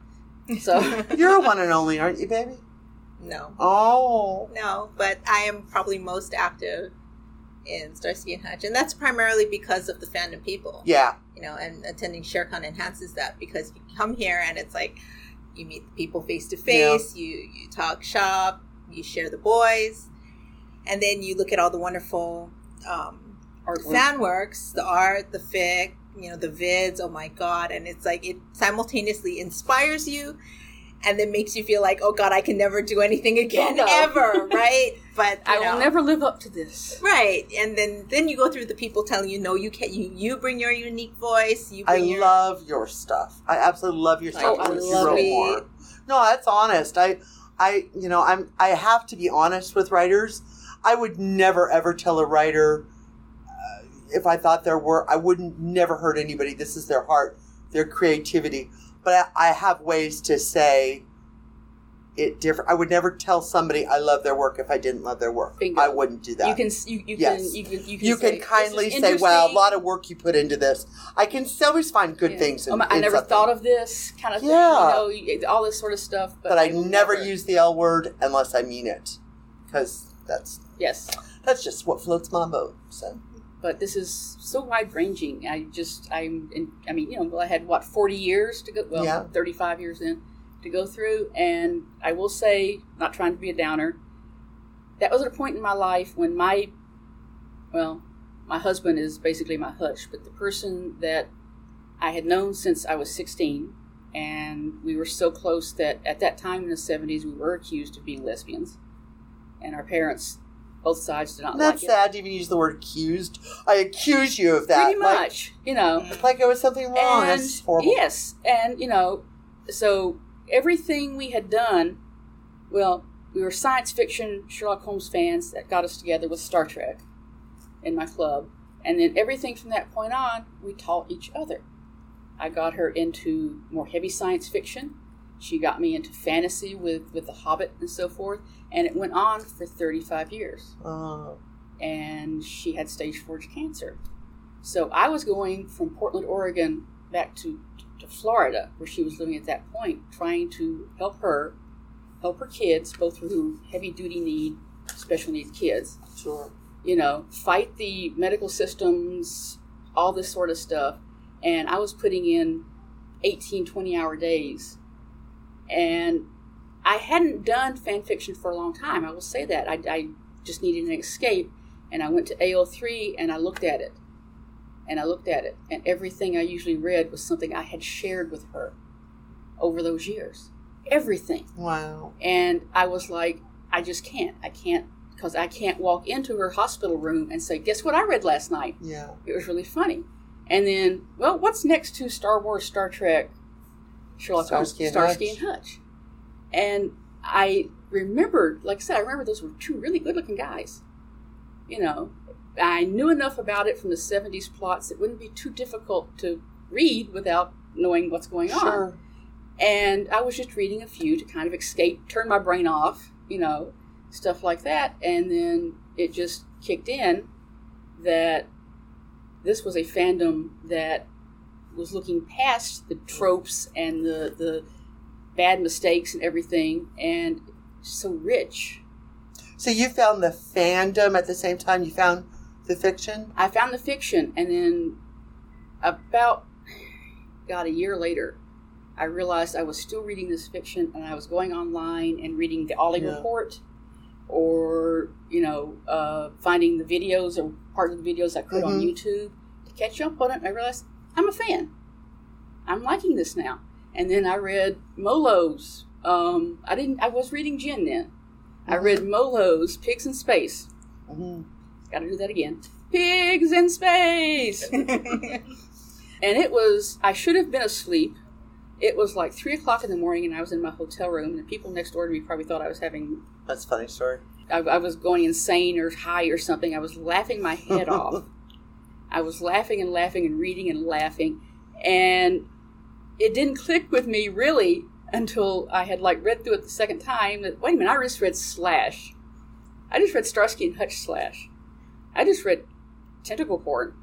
So You're a one and only, aren't you, baby? No. Oh. No, but I am probably most active in Starsky and Hutch, and that's primarily because of the fandom people. Yeah. You know, and attending ShareCon enhances that because you come here and it's like you meet people face to face, you you talk shop, you share the boys, and then you look at all the wonderful um, Artwork. fan works, the art, the fic, you know, the vids. Oh my god! And it's like it simultaneously inspires you. And then makes you feel like, oh God, I can never do anything again, No. ever, right? But I you will know. never live up to this. Right, and then then you go through the people telling you no, you can't. You you bring your unique voice. You I your love your stuff. I absolutely love your stuff. Oh, I love wrote it. No, that's honest. I, I, you know, I'm. I have to be honest with writers. I would never ever tell a writer uh, if I thought there were. I wouldn't never hurt anybody. This is their heart, their creativity. But I, I have ways to say it different. I would never tell somebody I love their work if I didn't love their work. Bingo. I wouldn't do that. You can you, you Yes. can you can you can, you say, can kindly say, "Well, a lot of work you put into this." I can always find good Yeah. things. In, Um, I never something. thought of this kind of Yeah. thing. You know, all this sort of stuff. But, but I will never use the L word unless I mean it, because that's Yes. that's just what floats my boat. So But this is so wide ranging. I just I'm in, I mean you know well, I had what forty years to go. Well, Yeah. thirty five years in to go through, and I will say, not trying to be a downer. That was at a point in my life when my, well, my husband is basically my hutch, but the person that I had known since I was 16, and we were so close that at that time in the 70s we were accused of being lesbians, and our parents, both sides, did not that's like it. That's sad to even use the word accused. I accuse you of that. Pretty like- much, you know. Like there was something wrong. And That's horrible. yes, and you know, so everything we had done, well, we were science fiction Sherlock Holmes fans that got us together with Star Trek in my club, and then everything from that point on, we taught each other. I got her into more heavy science fiction. She got me into fantasy with with The Hobbit and so forth, and it went on for 35 years Oh. and she had stage four cancer. So I was going from Portland, Oregon, back to, to Florida, where she was living at that point, trying to help her, help her kids, both who heavy duty need, special needs kids. Sure. You know, fight the medical systems, all this sort of stuff. And I was putting in 18, 20 hour days. And I hadn't done fan fiction for a long time. I will say that. I, I just needed an escape. And I went to AO3 and I looked at it. And I looked at it. And everything I usually read was something I had shared with her over those years. Everything. Wow. And I was like, I just can't. I can't, because I can't walk into her hospital room and say, Guess what I read last night? Yeah. It was really funny. And then, well, what's next to Star Wars, Star Trek, Sherlock Holmes, Starsky and Starsky Hutch. and Hutch? And I remembered, like I said, I remember those were two really good looking guys. You know, I knew enough about it from the 70s plots. It wouldn't be too difficult to read without knowing what's going on. Sure. And I was just reading a few to kind of escape, turn my brain off, you know, stuff like that. And then it just kicked in that this was a fandom that was looking past the tropes and the the bad mistakes and everything, and so rich. So you found the fandom at the same time you found the fiction? I found the fiction, and then about, God, a year later, I realized I was still reading this fiction, and I was going online and reading the Ollie Yeah. Report, or you know, uh, finding the videos or part of the videos I could on Mhm. YouTube to catch up on it. And I realized I'm a fan. I'm liking this now. And then I read Molo's. Um, I didn't. I was reading Jen then. I read Molo's Pigs in Space. Got to do that again. Pigs in space. and it was. I should have been asleep. It was like three o'clock in the morning, and I was in my hotel room, and the people next door to me probably thought I was having. That's a funny story. I, I was going insane or high or something. I was laughing my head off. I was laughing and laughing and reading and laughing, and it didn't click with me really until I had like read through it the second time. That wait a minute, I just read Slash. I just read Starsky and Hutch Slash. I just read tentacle porn,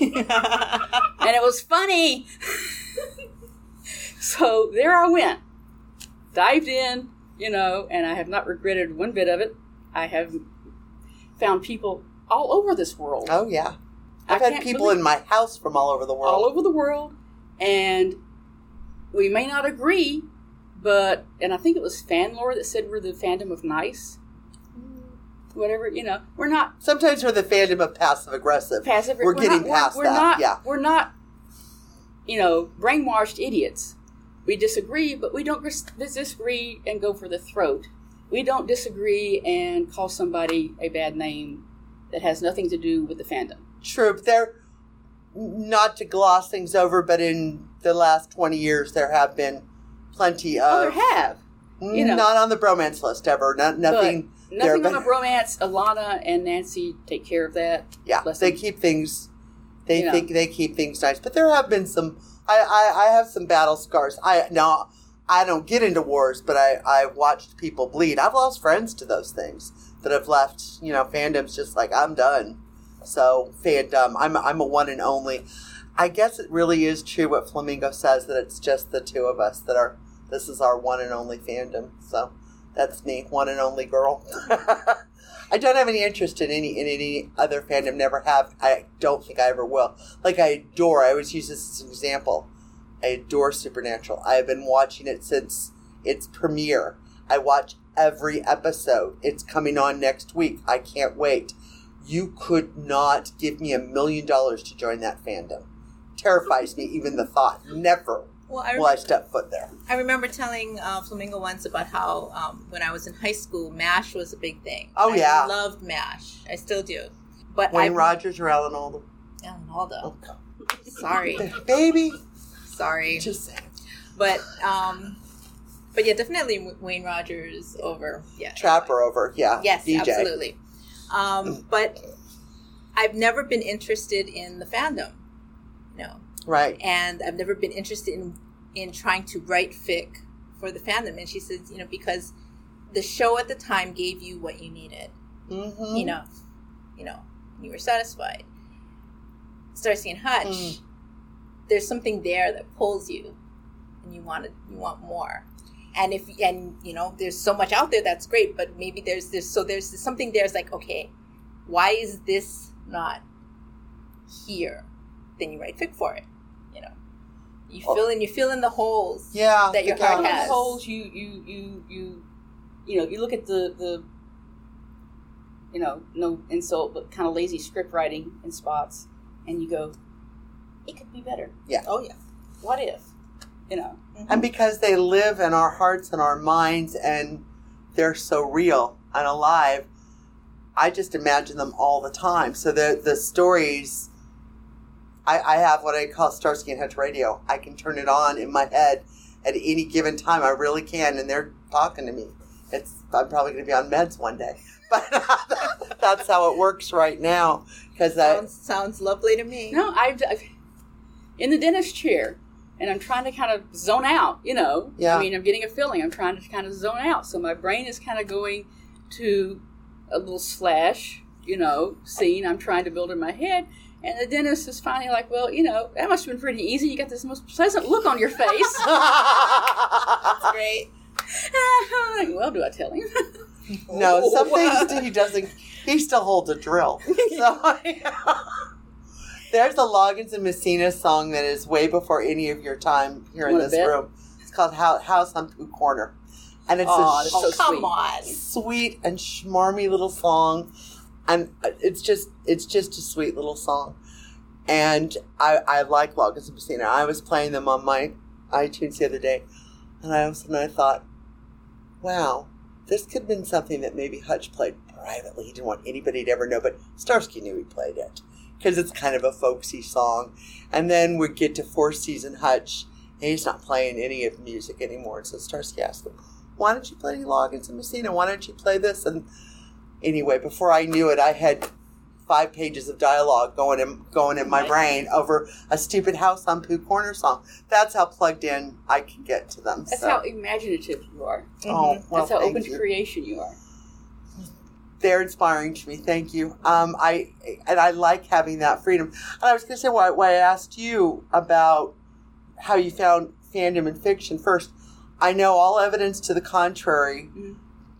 and it was funny. so there I went, dived in, you know, and I have not regretted one bit of it. I have found people all over this world. Oh yeah, I've had people in my house from all over the world. all over the world, and we may not agree, but and I think it was Fanlore that said we're the fandom of nice. Whatever you know, we're not Sometimes we're the fandom of passive aggressive. passive. We're, getting not, past we're, that. We're not, yeah. we're not, you know, brainwashed idiots. We disagree, but we don't dis- disagree and go for the throat. We don't disagree and call somebody a bad name that has nothing to do with the fandom. True, but there, not to gloss things over, but in the last 20 years, there have been plenty oh, of. Oh, there have. You know. Not on the bromance list ever. Not, nothing. There, nothing but- on a bromance. Alana and Nancy take care of that. Yeah, Bless they them. keep things. They You know. think they keep things nice, but there have been some. I, I, I have some battle scars. I now I don't get into wars, but I I watched people bleed. I've lost friends to those things that have left. You know, fandoms just like I'm done. So fandom, I'm I'm a one and only. I guess it really is true what Flamingo says that it's just the two of us that are. This is our one and only fandom. So that's me, one and only girl. I don't have any interest in any in any other fandom. Never have. I don't think I ever will. Like I adore. I always use this as an example. I adore Supernatural. I have been watching it since its premiere. I watch every episode. It's coming on next week. I can't wait. You could not give me a million dollars to join that fandom. Terrifies me even the thought. Never Well, I will I step foot there. I remember telling uh, Flamingo once about how um, when I was in high school, MASH was a big thing. Oh, I yeah. loved MASH. I still do. But Wayne I, Rogers or Alan Alda? Alan Alda. Sorry, baby. Sorry. Just saying. But um, but yeah, definitely Wayne Rogers over. Yeah. Trapper over. Yeah. Yes, BJ. absolutely. Um, but I've never been interested in the fandom. No. Right. And I've never been interested in in trying to write fic for the fandom. And she says, you know, because the show at the time gave you what you needed. Mm-hmm. Enough. You know, you were satisfied. Starsky and Hutch, Mm. there's something there that pulls you and you want to, you want more. And if and you know, there's so much out there that's great, but maybe there's this so there's something there's like, okay, why is this not here? Then you write fic for it. You know. You fill in you fill in the holes Yeah, that your heart has. holes you you you you you know you look at the the you know no insult but kind of lazy script writing in spots and you go it could be better Yeah. Oh yeah. what if you know Mm-hmm. And because they live in our hearts and our minds and they're so real and alive, I just imagine them all the time. So the the stories I, I have what I call Starsky and Hutch radio. I can turn it on in my head at any given time. I really can, and they're talking to me. It's I'm probably going to be on meds one day, but that's how it works right now. Because that Sounds sounds lovely to me. no I've, I've in the dentist chair and I'm trying to kind of zone out you know Yeah. I mean I'm getting a feeling I'm trying to kind of zone out so my brain is kind of going to a little slash you know, scene I'm trying to build in my head. And the dentist is finally like, well, you know, that must have been pretty easy. You got this most pleasant look on your face. That's great. I'm like, well, do I tell him? No, some things he doesn't. He still holds a drill. So, there's a Loggins and Messina song that is way before any of your time here in this bet? room. It's called House, House on Pooh Corner, and it's Aw, a that's so Come sweet. on. sweet and schmarmy little song, and it's just it's just a sweet little song. And I I like Loggins and Messina. I was playing them on my iTunes the other day, and I was and I thought, wow, this could have been something that maybe Hutch played privately. He didn't want anybody to ever know, but Starsky knew he played it because it's kind of a folksy song. And then we get to four season Hutch, and he's not playing any of the music anymore. So Starsky asked him, "Why don't you play any Loggins and Messina? Why don't you play this?" And anyway, before I knew it, I had five pages of dialogue going in going in my brain over a stupid House on Pooh Corner song. That's how plugged in I can get to them. That's so. how imaginative you are. Oh, mm-hmm. well, That's how open you. to creation you are. They're inspiring to me. Thank you. Um, I and I like having that freedom. And I was going to say why, why I asked you about how you found fandom in fiction. First, I know all evidence to the contrary,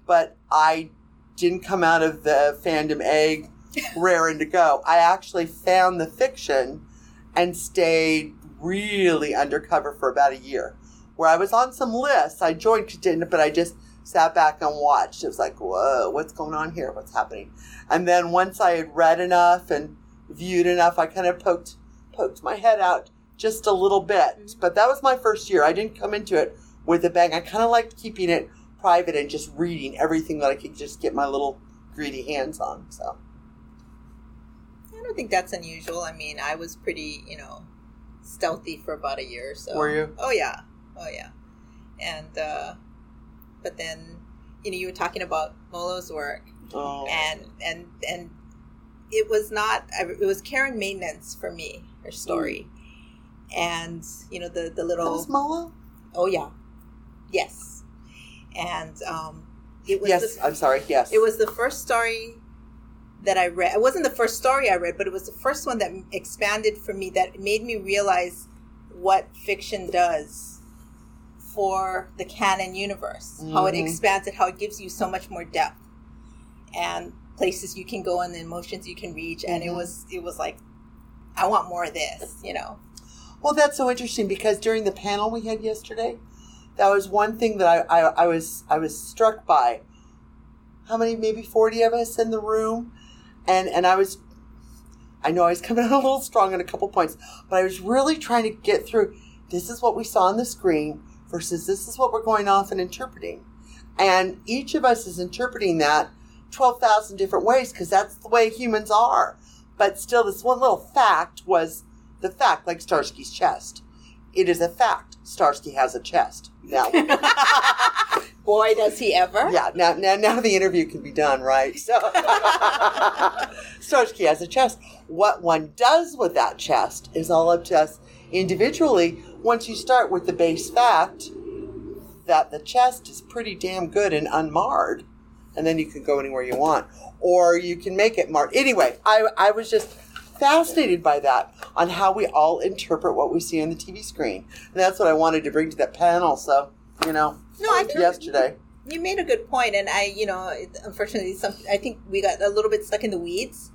but I didn't come out of the fandom egg raring to go. I actually found the fiction and stayed really undercover for about a year. Where I was on some lists, I joined, but I just sat back and watched. It was like, whoa, what's going on here? What's happening? And then once I had read enough and viewed enough, I kind of poked poked my head out just a little bit. But that was my first year. I didn't come into it with a bang. I kind of liked keeping it private and just reading everything that I could just get my little greedy hands on. So I don't think that's unusual. I mean, I was pretty, you know, stealthy for about a year or so. Were you? Oh yeah, oh yeah. And uh, but then, you know, you were talking about Molo's work, oh. and and and it was not. It was Karen Maintenance for me. Her story, and you know the the little. That was Molo? Oh yeah, yes, and um, it was. Yes, the- I'm sorry. Yes. it was the first story that I read. It wasn't the first story I read, but it was the first one that expanded for me that made me realize what fiction does for the canon universe. How it Mhm. expands it, how it gives you so much more depth and places you can go and the emotions you can reach. And it Mhm. was it was like, I want more of this, you know. Well, that's so interesting because during the panel we had yesterday, that was one thing that I, I, I was I was struck by. How many? Maybe forty of us in the room, and and I was. I know I was coming out a little strong on a couple points, but I was really trying to get through. This is what we saw on the screen versus this is what we're going off and interpreting, and each of us is interpreting that twelve thousand different ways because that's the way humans are. But still, this one little fact was the fact, like Starsky's chest. It is a fact. Starsky has a chest. Now, Boy, does he ever! yeah, now, now, now the interview can be done, right? So, Starsky has a chest. What one does with that chest is all up to us individually. Once you start with the base fact that the chest is pretty damn good and unmarred, and then you can go anywhere you want, or you can make it marred. Anyway, I, I was just fascinated by that on how we all interpret what we see on the TV screen, and that's what I wanted to bring to that panel. So, you know, No, I yesterday. You made a good point, and I, you know, unfortunately, some I think we got a little bit stuck in the weeds.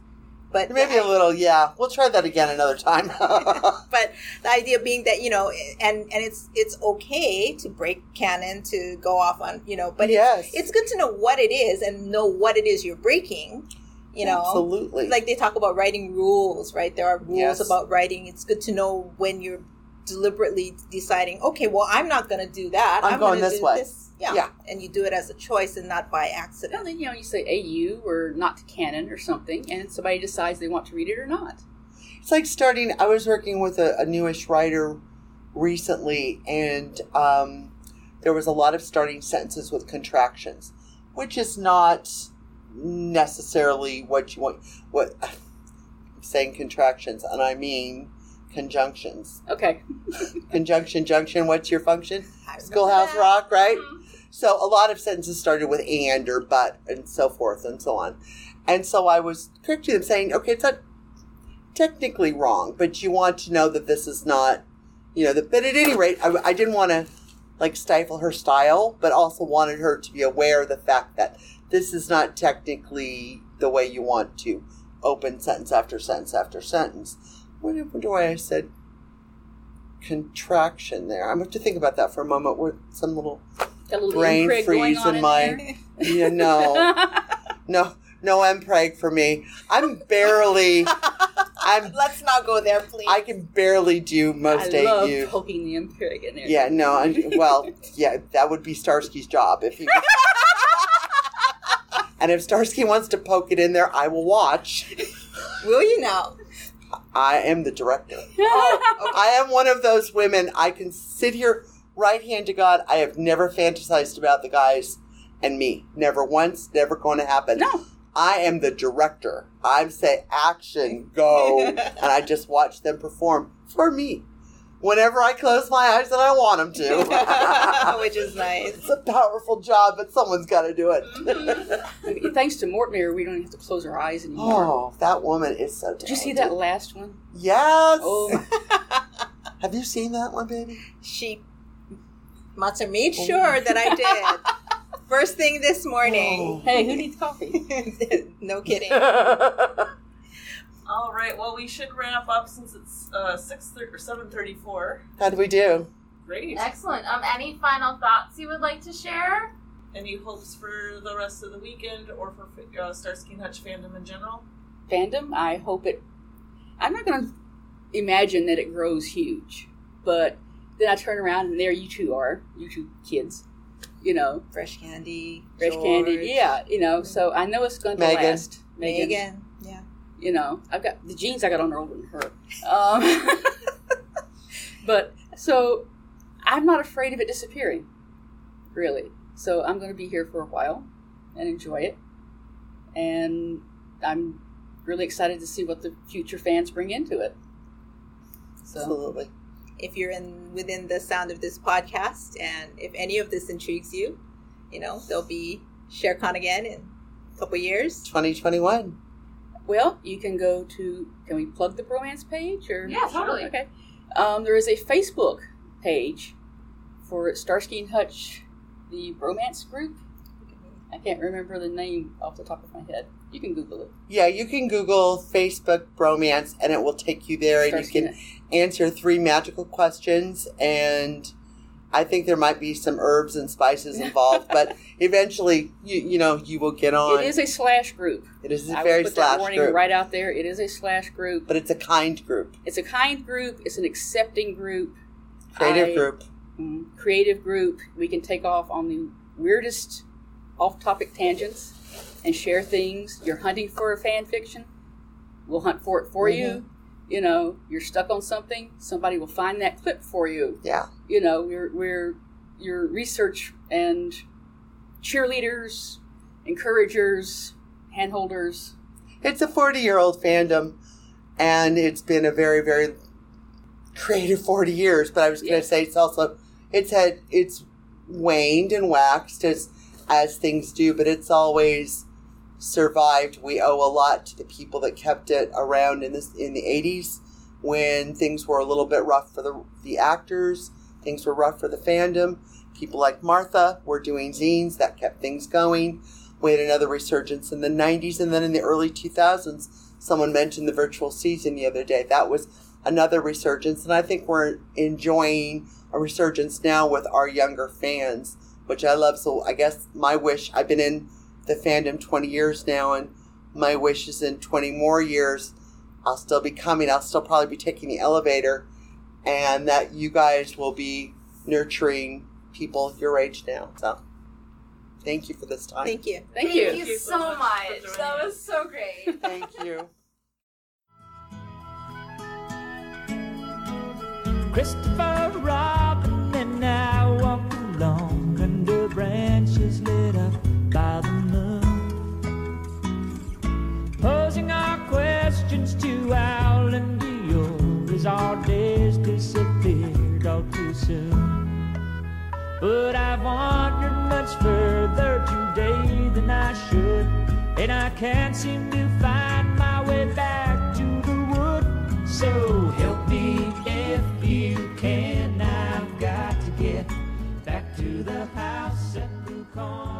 But Maybe a little, yeah. We'll try that again another time. but the idea being that you know and and it's it's okay to break canon to go off on you know but Yes. it's, it's good to know what it is and know what it is you're breaking you know Absolutely. like they talk about writing rules right there are rules Yes. about writing it's good to know when you're deliberately deciding okay well i'm not going to do that I'm going gonna this do way. Yeah. Yeah. and you do it as a choice and not by accident Well, then, you know, you say AU or not to canon or something, and somebody decides they want to read it or not. It's like starting. I was working with a, a newish writer recently, and um, there was a lot of starting sentences with contractions, which is not necessarily what you want. What I'm saying contractions, and I mean conjunctions. Okay. Conjunction, junction. What's your function? Schoolhouse Rock, right? So a lot of sentences started with and or but and so forth and so on. And so I was correcting them, saying, okay, it's not technically wrong, but you want to know that this is not, you know, but at any rate, I, I didn't want to like stifle her style, but also wanted her to be aware of the fact that this is not technically the way you want to open sentence after sentence after sentence. What why I said contraction there. I'm going to think about that for a moment with some little, Got a little brain impreg going freeze on in in my. Yeah, no. no, no Mpreg for me. I'm barely. I'm. Let's not go there, please. I can barely do most I love AU. poking the imperial in there. Yeah, no, I, well, yeah, that would be Starsky's job if he. and if Starsky wants to poke it in there, I will watch. Will you now? I am the director. I am one of those women. I can sit here, right hand to God. I have never fantasized about the guys and me. Never once. Never going to happen. No. I am the director. I say action, go, and I just watch them perform for me. Whenever I close my eyes and I want them to. Which is nice. It's a powerful job, but someone's got to do it. Thanks to Mortmere, we don't have to close our eyes anymore. oh, that woman is so Did you see that last one? Yes. Oh, Have you seen that one, baby? She Matza made sure that I did. First thing this morning. Hey, who needs coffee? no kidding. All right. Well, we should wrap up since it's uh, six thirty or seven thirty-four. How'd we do? Great. Excellent. Um, any final thoughts you would like to share? Any hopes for the rest of the weekend or for uh, Starsky and Hutch fandom in general? fandom. I hope it. I'm not going to imagine that it grows huge, but then I turn around and there you two are, you two kids, you know, Fresh candy. fresh George. candy. Yeah, you know. So I know it's going to Megan. last. Megan. Yeah. You know, I've got the jeans I got on are older than her. Um, but so I'm not afraid of it disappearing, really. So I'm going to be here for a while and enjoy it, and I'm really excited to see what the future fans bring into it. So. Absolutely. If you're in within the sound of this podcast, and if any of this intrigues you, you know there'll be ShareCon again in a couple years. 2021. Well, you can go to. Can we plug the bromance page or? Yeah, totally. Okay. Um, there is a Facebook page for Starsky and Hutch, the bromance group. I can't remember the name off the top of my head. You can Google it. Yeah, you can Google Facebook bromance and it will take you there and you can answer three magical questions and I think there might be some herbs and spices involved, but eventually you you know you will get on. It is a slash group. It is a I very put slash that warning group. right out there. It is a slash group. But it's a kind group. It's a kind group. It's an accepting group. Creative I- group. mm, creative group. We can take off on the weirdest off-topic tangents and share things. You're hunting for a fan fiction. We'll hunt for it for you. You know, you're stuck on something. Somebody will find that clip for you. Yeah. You know, we're we're your research and cheerleaders, encouragers, handholders. It's a 40 year old fandom, and it's been a very, very creative 40 years. But I was going to say it's also, it's had, it's waned and waxed as, as things do, but it's always survived. We owe a lot to the people that kept it around in this, in the 80s when things were a little bit rough for the, the actors, things were rough for the fandom. People like Martha were doing zines that kept things going. We had another resurgence in the 90s, and then in the early 2000s, someone mentioned the virtual season the other day. That was another resurgence, and I think we're enjoying a resurgence now with our younger fans, which I love. So I guess my wish, I've been in the fandom 20 years now, and my wish is in 20 more years, I'll still be coming. I'll still probably be taking the elevator, and that you guys will be nurturing people your age now. So thank you for this time. Thank you. Thank, Thank you. you so much. That was so great. Thank you. Christopher Robin As our days disappeared all too soon. But I've wandered much further today than I should and I can't seem to find my way back to the wood. So help me if you can. I've got to get back to the house at Blue Corn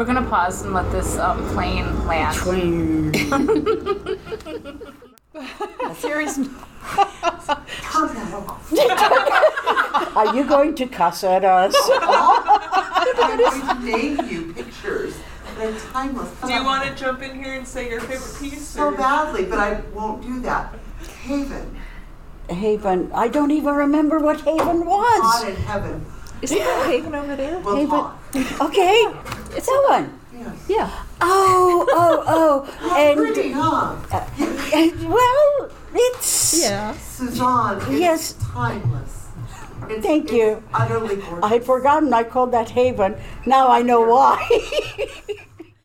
We're gonna pause and let this um, plane land. Series. Are you going to cuss at us? I'm going to name you pictures. They're timeless. Do you want to jump in here and say your favorite piece? so or- badly, but I won't do that. Haven, Haven. I don't even remember what Haven was. God was. in heaven. Isn't that Haven over there? Well, Haven. Todd, Okay, it's that one. yes. Yeah. Oh, oh, oh. And Pretty, huh? uh, well, it's Yeah. Suzanne, it's Yes. timeless. It's, Thank it's you. Utterly gorgeous. I had forgotten I called that Haven. Now I know why.